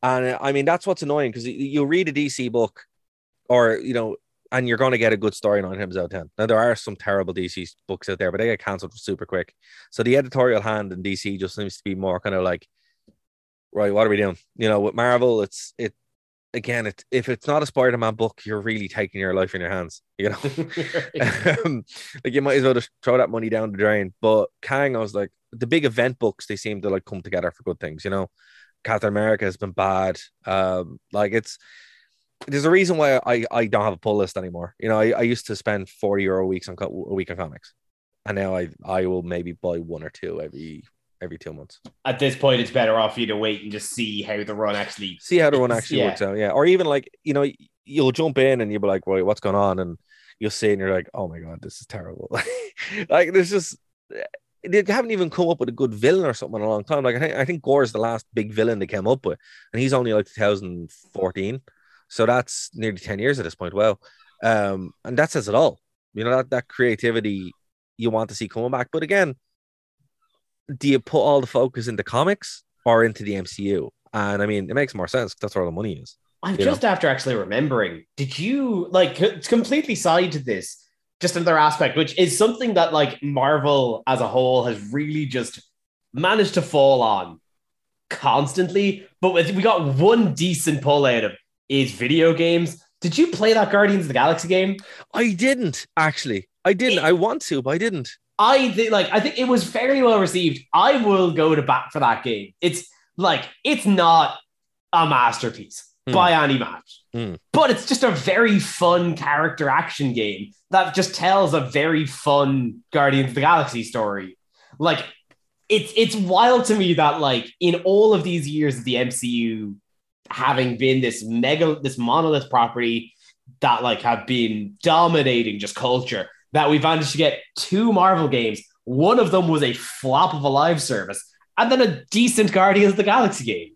And uh, I mean, that's what's annoying because you, read a DC book, or you know, and you're going to get a good story nine times out of ten. Now there are some terrible DC books out there, but they get cancelled super quick. So the editorial hand in DC just seems to be more kind of like, right, what are we doing? You know, with Marvel, it's it again. It if it's not a Spider-Man book, you're really taking your life in your hands. You know, um, like you might as well just throw that money down the drain. But Kang, I was like, the big event books, they seem to like come together for good things, you know. Captain America has been bad. Um, like it's there's a reason why I, I don't have a pull list anymore. You know, I, I used to spend 40 euro weeks on co- a week on comics. And now I I will maybe buy one or two every every two months. At this point, it's better off for you to wait and just see how the run actually. See how the run actually yeah. works out. Yeah. Or even like, you know, you'll jump in and you'll be like, wait, what's going on? And you'll see and you're like, oh my God, this is terrible. like there's just they haven't even come up with a good villain or something in a long time. Like I think I think Gorr's the last big villain they came up with, and he's only like 2014. So that's nearly 10 years at this point. Wow. Um, and that says it all. You know, that that creativity you want to see coming back. But again, do you put all the focus into comics or into the MCU? And I mean, it makes more sense. That's where all the money is. I'm You know. just after actually remembering. Did you like completely side to this? Just another aspect, which is something that like Marvel as a whole has really just managed to fall on constantly. But with, we got one decent pull out of is video games. Did you play that Guardians of the Galaxy game? I didn't actually. I didn't. It- I want to, but I didn't. I think like I think it was fairly well received. I will go to bat for that game. It's like it's not a masterpiece Hmm. by any match, Hmm. but it's just a very fun character action game that just tells a very fun Guardians of the Galaxy story. Like it's it's wild to me that like in all of these years of the MCU having been this mega this monolith property that like have been dominating just culture that we managed to get two Marvel games. One of them was a flop of a live service, and then a decent Guardians of the Galaxy game.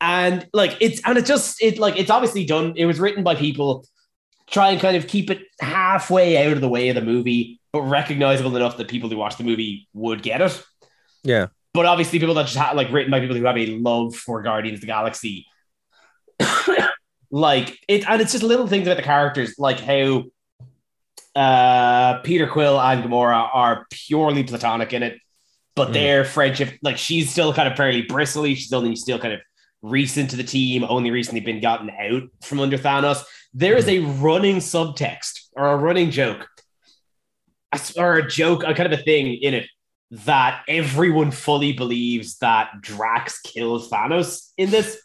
And like it's and it just it like it's obviously done. It was written by people try and kind of keep it halfway out of the way of the movie, but recognizable enough that people who watch the movie would get it. Yeah. But obviously, people that just have like written by people who have a love for Guardians of the Galaxy, like it, and it's just little things about the characters, like how uh, Peter Quill and Gamora are purely platonic in it, but Mm. their friendship, like she's still kind of fairly bristly. She's only still kind of recent to the team, only recently been gotten out from under Thanos. There is a running subtext or a running joke, or a joke, a kind of a thing in it that everyone fully believes that Drax kills Thanos in this.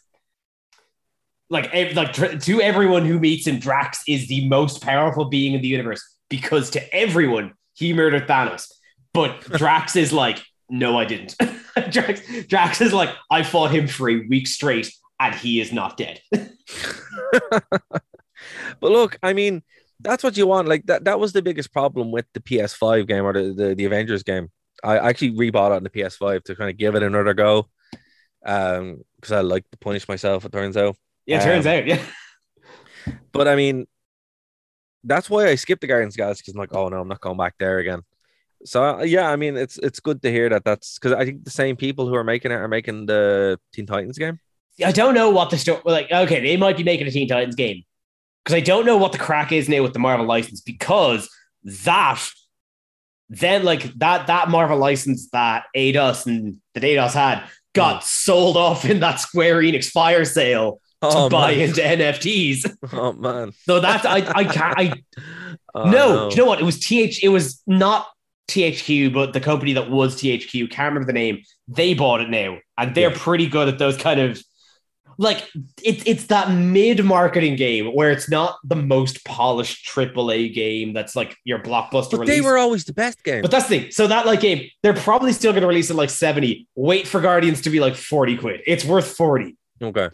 Like, like to everyone who meets him, Drax is the most powerful being in the universe because to everyone he murdered Thanos. But Drax is like, no, I didn't. Drax, Drax is like, I fought him for a week straight, and he is not dead. But look, I mean, that's what you want. Like that that was the biggest problem with the PS5 game or the, the, the Avengers game. I actually rebought it on the PS5 to kind of give it another go. Um, because I like to punish myself, it turns out. Yeah, it turns Um, out, yeah. But I mean, that's why I skipped the Guardians guys because I'm like, oh no, I'm not going back there again. So uh, yeah, I mean, it's it's good to hear that. That's because I think the same people who are making it are making the Teen Titans game. I don't know what the story. Like, okay, they might be making a Teen Titans game because I don't know what the crack is now with the Marvel license because that then like that that Marvel license that Eidos and that Eidos had got sold off in that Square Enix fire sale Oh, buy man. into NFTs. Oh man, So that's I I can't I Oh, no, do you know what? It was TH. It was not THQ, but the company that was THQ. Can't remember the name. They bought it now, and they're pretty good at those kind of like it's it's that mid marketing game where it's not the most polished AAA game that's like your blockbuster But release. they were always the best game. but that's the thing. So that like game, they're probably still going to release it like seventy. Wait for Guardians to be like forty quid. It's worth forty. Okay.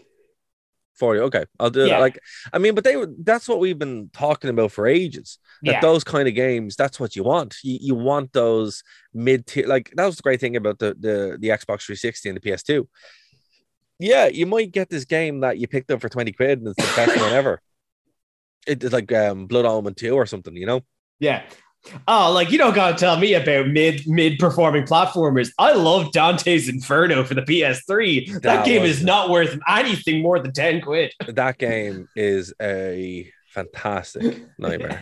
40. Okay. I'll do Yeah. it. Like, I mean, but they were that's what we've been talking about for ages. That Yeah. those kind of games, that's what you want. You, you want those mid tier. Like, that was the great thing about the, the, the Xbox 360 and the PS2. Yeah, you might get this game that you picked up for 20 quid and it's the best one ever. It's like um, Blood Omen 2 or something, you know? Yeah. Oh, like you don't gotta tell me about mid mid performing platformers. I love Dante's Inferno for the PS3. That, That game is not worth anything more than 10 quid. That game is a fantastic nightmare.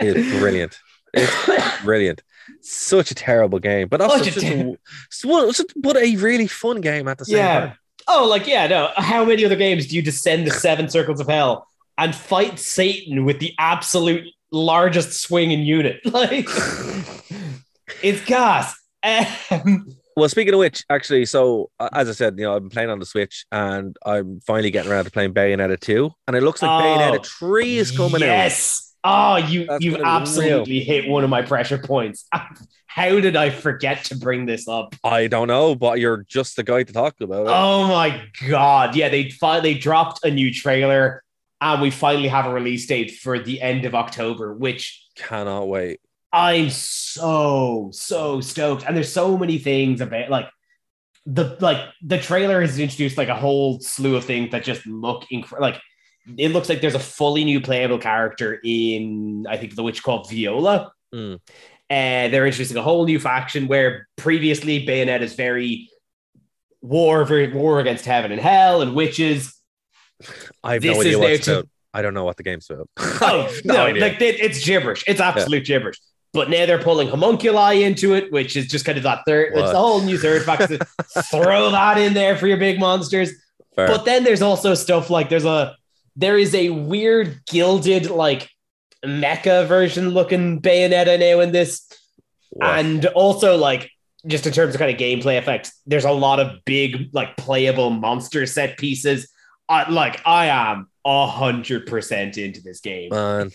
It's brilliant. It's brilliant. Such a terrible game, but also Such a such a, ter- so- so- but a really fun game at the same yeah. time. Oh, like yeah, no. How many other games do you descend the seven circles of hell and fight Satan with the absolute largest swinging unit? Like it's gas. Um, Well, speaking of which, actually, so uh, as I said, you know, I've been playing on the Switch, and I'm finally getting around to playing Bayonetta 2, and it looks like Oh, Bayonetta 3 is coming out. yes. Oh, you That's you've absolutely hit one of my pressure points. How did I forget to bring this up? I don't know, but you're just the guy to talk about it. Oh my god! Yeah, they finally dropped a new trailer, and we finally have a release date for the end of October, which Cannot wait. I'm so so stoked. And there's so many things about like the like the trailer has introduced like a whole slew of things that just look incredible. Like it looks like there's a fully new playable character in I think the witch called Viola. Mm. And they're introducing a whole new faction where previously Bayonetta's very war, very war against heaven and hell and witches. I have This no idea what it's to- about. I don't know what the game's about. Oh No no, idea. like it, it's gibberish. It's absolute gibberish. But now they're pulling homunculi into it, which is just kind of that third. It's a whole new third faction. Throw that in there for your big monsters. Fair. But then there's also stuff like there's a there is a weird gilded like mecha version looking Bayonetta now in this, What? and also like just in terms of kind of gameplay effects, there's a lot of big like playable monster set pieces. I, like I am a hundred percent into this game. Man.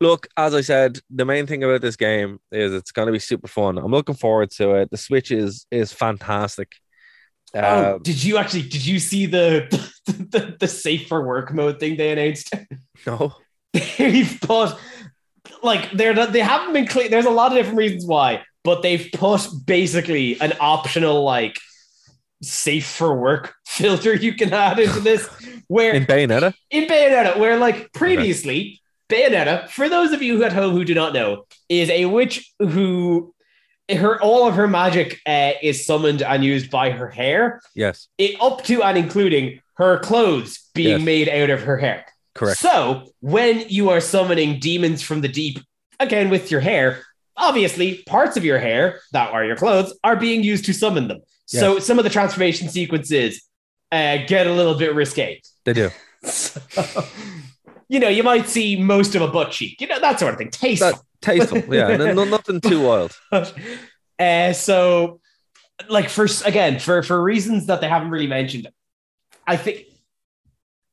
Look, as I said, the main thing about this game is it's going to be super fun. I'm looking forward to it. The Switch is is fantastic. Oh, Um, did you actually did you see the the, the safe for work mode thing they announced? no, They've put like they're not, they haven't been clear. There's a lot of different reasons why, but they've put basically an optional like safe for work filter you can add into this where In Bayonetta? in Bayonetta, where like previously, Bayonetta, for those of you at home who do not know, is a witch who her all of her magic uh, is summoned and used by her hair, Yes, it, up to and including her clothes being Yes. made out of her hair. correct. So when you are summoning demons from the deep, again with your hair, obviously parts of your hair that are your clothes are being used to summon them. So some of the transformation sequences uh, get a little bit risque. They do. So, you know, you might see most of a butt cheek, you know, that sort of thing. Tasteful. That tasteful. Yeah, no, no- nothing too wild. uh, so, like, for again, for for reasons that they haven't really mentioned, I think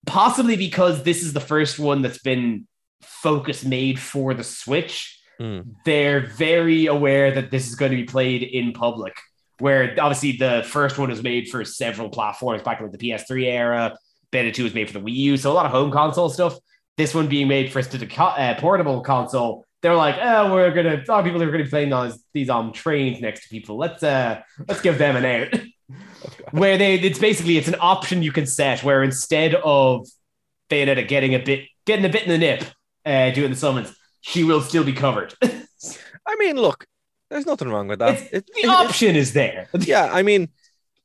possibly because this is the first one that's been focus made for the Switch. Hmm. They're very aware that this is going to be played in public. Where obviously the first one was made for several platforms back in like the PS3 era. Beta 2 was made for the Wii U, so a lot of home console stuff. This one being made for a uh, portable console, they're like, oh, we're gonna a lot of people are gonna be playing on these on trains next to people. Let's uh let's give them an out. where they it's basically it's an option you can set where instead of Bayonetta getting a bit getting a bit in the nip, uh, doing the summons, she will still be covered. I mean, look, there's nothing wrong with that. It's- It- the it- option is there. yeah, I mean,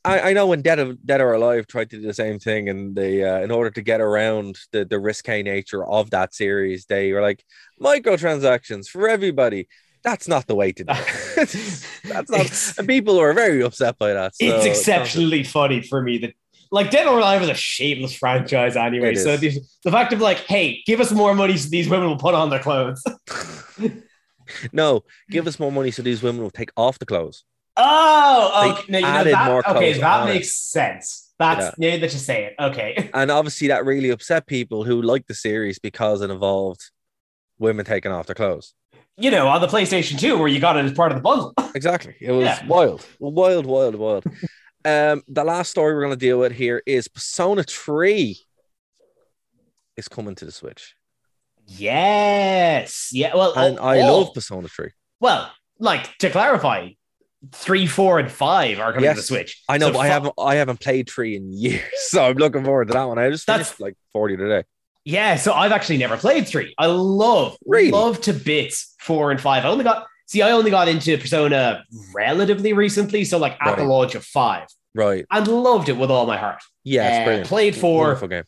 I, I know when Dead, of, Dead or Alive tried to do the same thing, and they, uh, in order to get around the, the risque nature of that series, they were like microtransactions for everybody. That's not the way to do it. That's not, and people were very upset by that. So it's exceptionally funny for me that like Dead or Alive is a shameless franchise anyway. So the, the fact of like, hey, give us more money so these women will put on their clothes. No, give us more money so these women will take off the clothes. Oh, okay. No, you know, that, okay, that on it. makes sense. That's yeah. that you say it. Okay. And obviously, that really upset people who liked the series because it involved women taking off their clothes. You know, on the PlayStation 2, where you got it as part of the bundle. Exactly. It was Yeah. wild, wild, wild, wild. um, the last story we're going to deal with here is Persona 3 is coming to the Switch. Yes. Yeah. Well, And oh, I oh. love Persona 3. Well, like to clarify, three, four, and five are coming Yes. to the Switch. I know, So but I fi- haven't I haven't played 3 in years, so I'm looking forward to that one. I just That's- finished like 40 today. Yeah, so I've actually never played three. I love, Really? love to bits four and five. I only got see, I only got into Persona relatively recently, so like at the launch of five, Right. and loved it with all my heart. Yeah, it's Uh, played four, Wonderful game.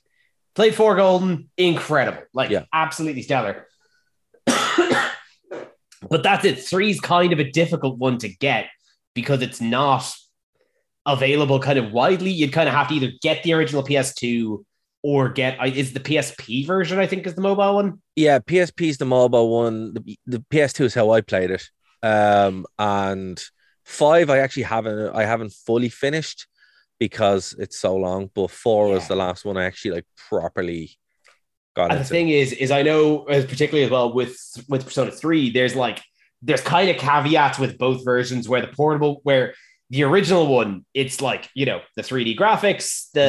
Played four golden, incredible, like Yeah. absolutely stellar. but that's it. Three's kind of a difficult one to get because it's not available kind of widely. You'd kind of have to either get the original PS2 or get is the PSP version. I think is the mobile one. Yeah, PSP is the mobile one. The, the PS2 is how I played it. Um, and five, I actually haven't I haven't fully finished because it's so long. But four was the last one I actually like properly got And the thing is, is I know as particularly as well with with Persona Three, there's like there's kind of caveats with both versions where the portable where the original one it's like you know the 3D graphics, the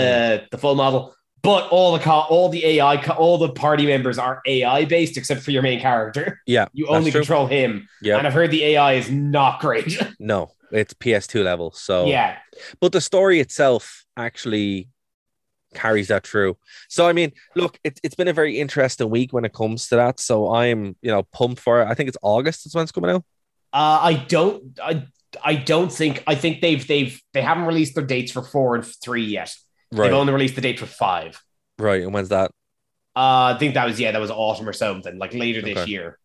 mm. the full model, but all the co- all the AI co- all the party members are AI based except for your main character. yeah, You only true. control him, Yeah, and I've heard the AI is not great. no, it's PS2 level. So yeah, but the story itself actually carries that through. So I mean, look, it, it's been a very interesting week when it comes to that. So I'm, you know, pumped for it. I think it's August. That's when it's coming out. uh, I don't I. I don't think I think they've they've they haven't released their dates for four and three yet. Right, They've only released the date for five. right. And when's that? Uh, I think that was yeah, that was autumn or something like later this Okay. year.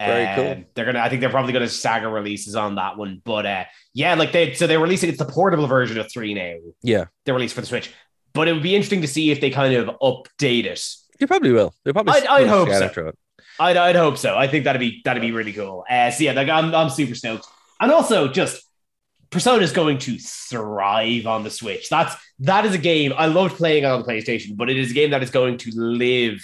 Very Um, cool. They're gonna. I think they're probably gonna stagger releases on that one. But uh, yeah, like they so they're releasing it's the portable version of three now. Yeah, They're released for the Switch. But it would be interesting to see if they kind of update it. you probably will. They probably. I'd- I'd hope so. I'd, I'd hope so. I think that'd be that'd be really cool. Uh, so yeah, like I'm I'm super stoked, and also just Persona is going to thrive on the Switch. That's that is a game I loved playing on the PlayStation, but it is a game that is going to live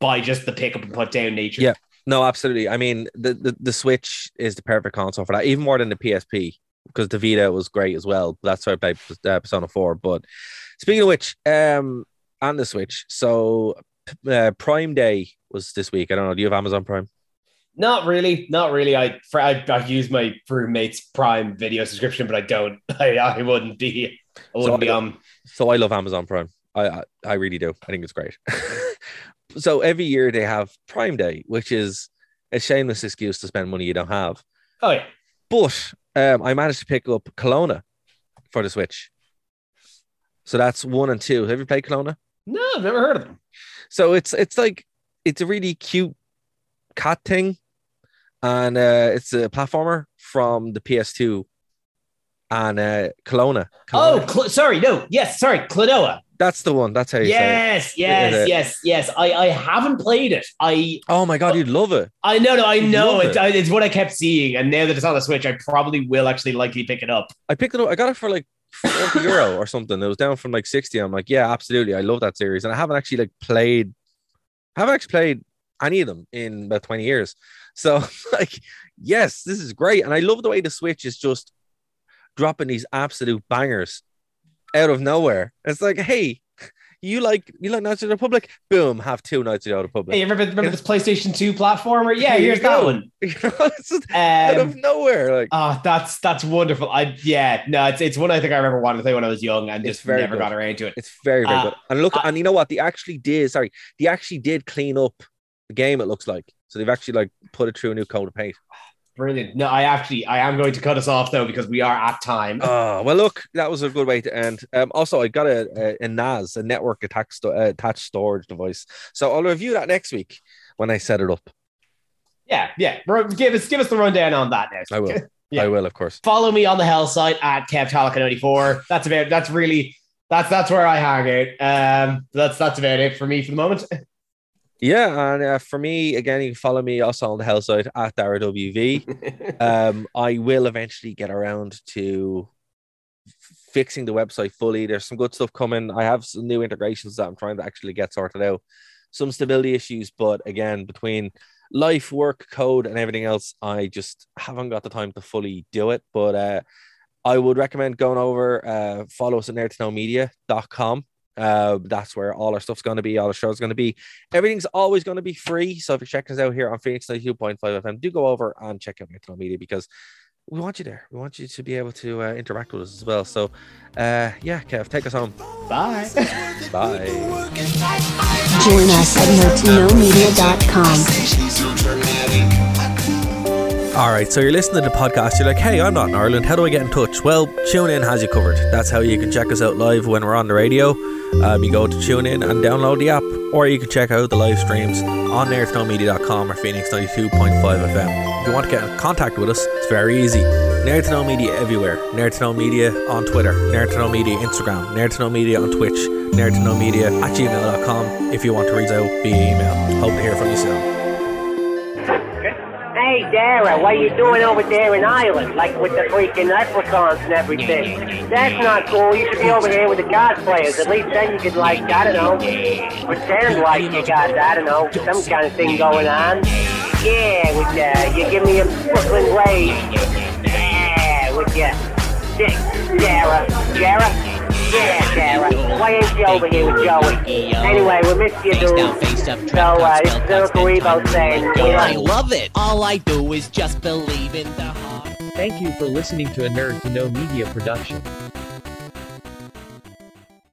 by just the pick up and put down nature. Yeah. No, absolutely. I mean, the, the the Switch is the perfect console for that, even more than the PSP, because the Vita was great as well. That's why I played uh, Persona Four. But speaking of which, um, and the Switch, so uh, Prime Day was this week. I don't know. Do you have Amazon Prime? Not really, not really. I for, I, I use my roommate's Prime Video subscription, but I don't. I, I wouldn't be. I wouldn't So be I- on. So I love Amazon Prime. I I, I really do. I think it's great. so every year they have Prime Day, which is a shameless excuse to spend money you don't have. Oh yeah, But um, I managed to pick up Kelowna for the Switch. So that's one and two. Have you played Kelowna? no, I've never heard of them. So it's it's like it's a really cute cat thing, and uh, it's a platformer from the PS2 and uh, Kelowna. Oh, Cl- sorry, no, yes, sorry, Klonoa. that's the one. That's how you say it. Yes, yes, it? yes, yes. I, I haven't played it. I Oh my god, you'd love it. I know, no, I You know. It, it. I- it's what I kept seeing, and now that it's on the Switch, I probably will actually likely pick it up. I picked it up. I got it for like 40 euro or something. It was down from like 60. I'm like, yeah, absolutely. I love that series. And I haven't actually like played, I haven't actually played any of them in about 20 years. So like, yes, this is great. And I love the way the Switch is just dropping these absolute bangers out of nowhere. It's like, hey, you like you like Knights of the Republic? Boom, have two Knights of the Republic. Hey, remember, remember this PlayStation 2 platformer? Yeah, you here's that one. You know, it's just out Um, of nowhere. Like Oh, that's that's wonderful. I yeah, no, it's it's one I think I remember wanting to play when I was young and just never good. got around to it. It's very, very Uh, good. And look, and you know what? They actually did. Sorry, they actually did clean up the game. It looks like so they've actually like put it through a new coat of paint. Brilliant. No, I actually I am going to cut us off though because we are at time. Oh well, look, that was a good way to end. Um, also, I got a, a, a NAS, a network attached sto- uh, attached storage device. So I'll review that next week when I set it up. Yeah, yeah. Give us give us the rundown on that now. I will. Yeah. I will, of course. Follow me on the Hell site at KevTalika94. That's about that's really that's that's where I hang out. Um that's that's about it for me for the moment. Yeah, and uh, for me, again, you can follow me also on the Hell side at Dara WV. um, I will eventually get around to f- fixing the website fully. There's some good stuff coming. I have some new integrations that I'm trying to actually get sorted out. Some stability issues, but again, between life, work, code, and everything else, I just haven't got the time to fully do it. But uh, I would recommend going over, uh, follow us at nerdtoknowmedia.com. Uh, that's where all our stuff's going to be, all the show's going to be. Everything's always going to be free. So if you're checking us out here on Phoenix 92.5 FM, do go over and check out Nerd to Know Media because we want you there. We want you to be able to uh, interact with us as well. So, uh, yeah, Kev, take us home. Bye. Bye. Join us at nerdtoknowmedia.com. All right, so you're listening to the podcast. You're like, hey, I'm not in Ireland. How do I get in touch? Well, TuneIn has you covered. That's how you can check us out live when we're on the radio. Um, you go to TuneIn and download the app, or you can check out the live streams on nerdtoknowmedia.com or Phoenix 92.5 FM. If you want to get in contact with us, it's very easy. Nerd to Know Media everywhere. Nerd to Know Media on Twitter. Nerd to Know Media Instagram. Nerd to Know Media on Twitch. Nerd to Know Media at gmail.com if you want to reach out via email. Hope to hear from you soon. Dara, what are you doing over there in Ireland? Like with the freaking leprechauns and everything. That's not cool. You should be over here with the cosplayers. At least then you could, like, I don't know, pretend like you got, I don't know, some kind of thing going on. Yeah, with uh, you give me a Brooklyn Blaze. Yeah, with you. Dara. Dara? Yeah, Dara. Why ain't you over here with Joey? Anyway, we missed you, dude. So, uh, this is Uncle Rebo saying, we I like love it. All I do is just believe in the heart. Thank you for listening to a Nerd to Know Media production.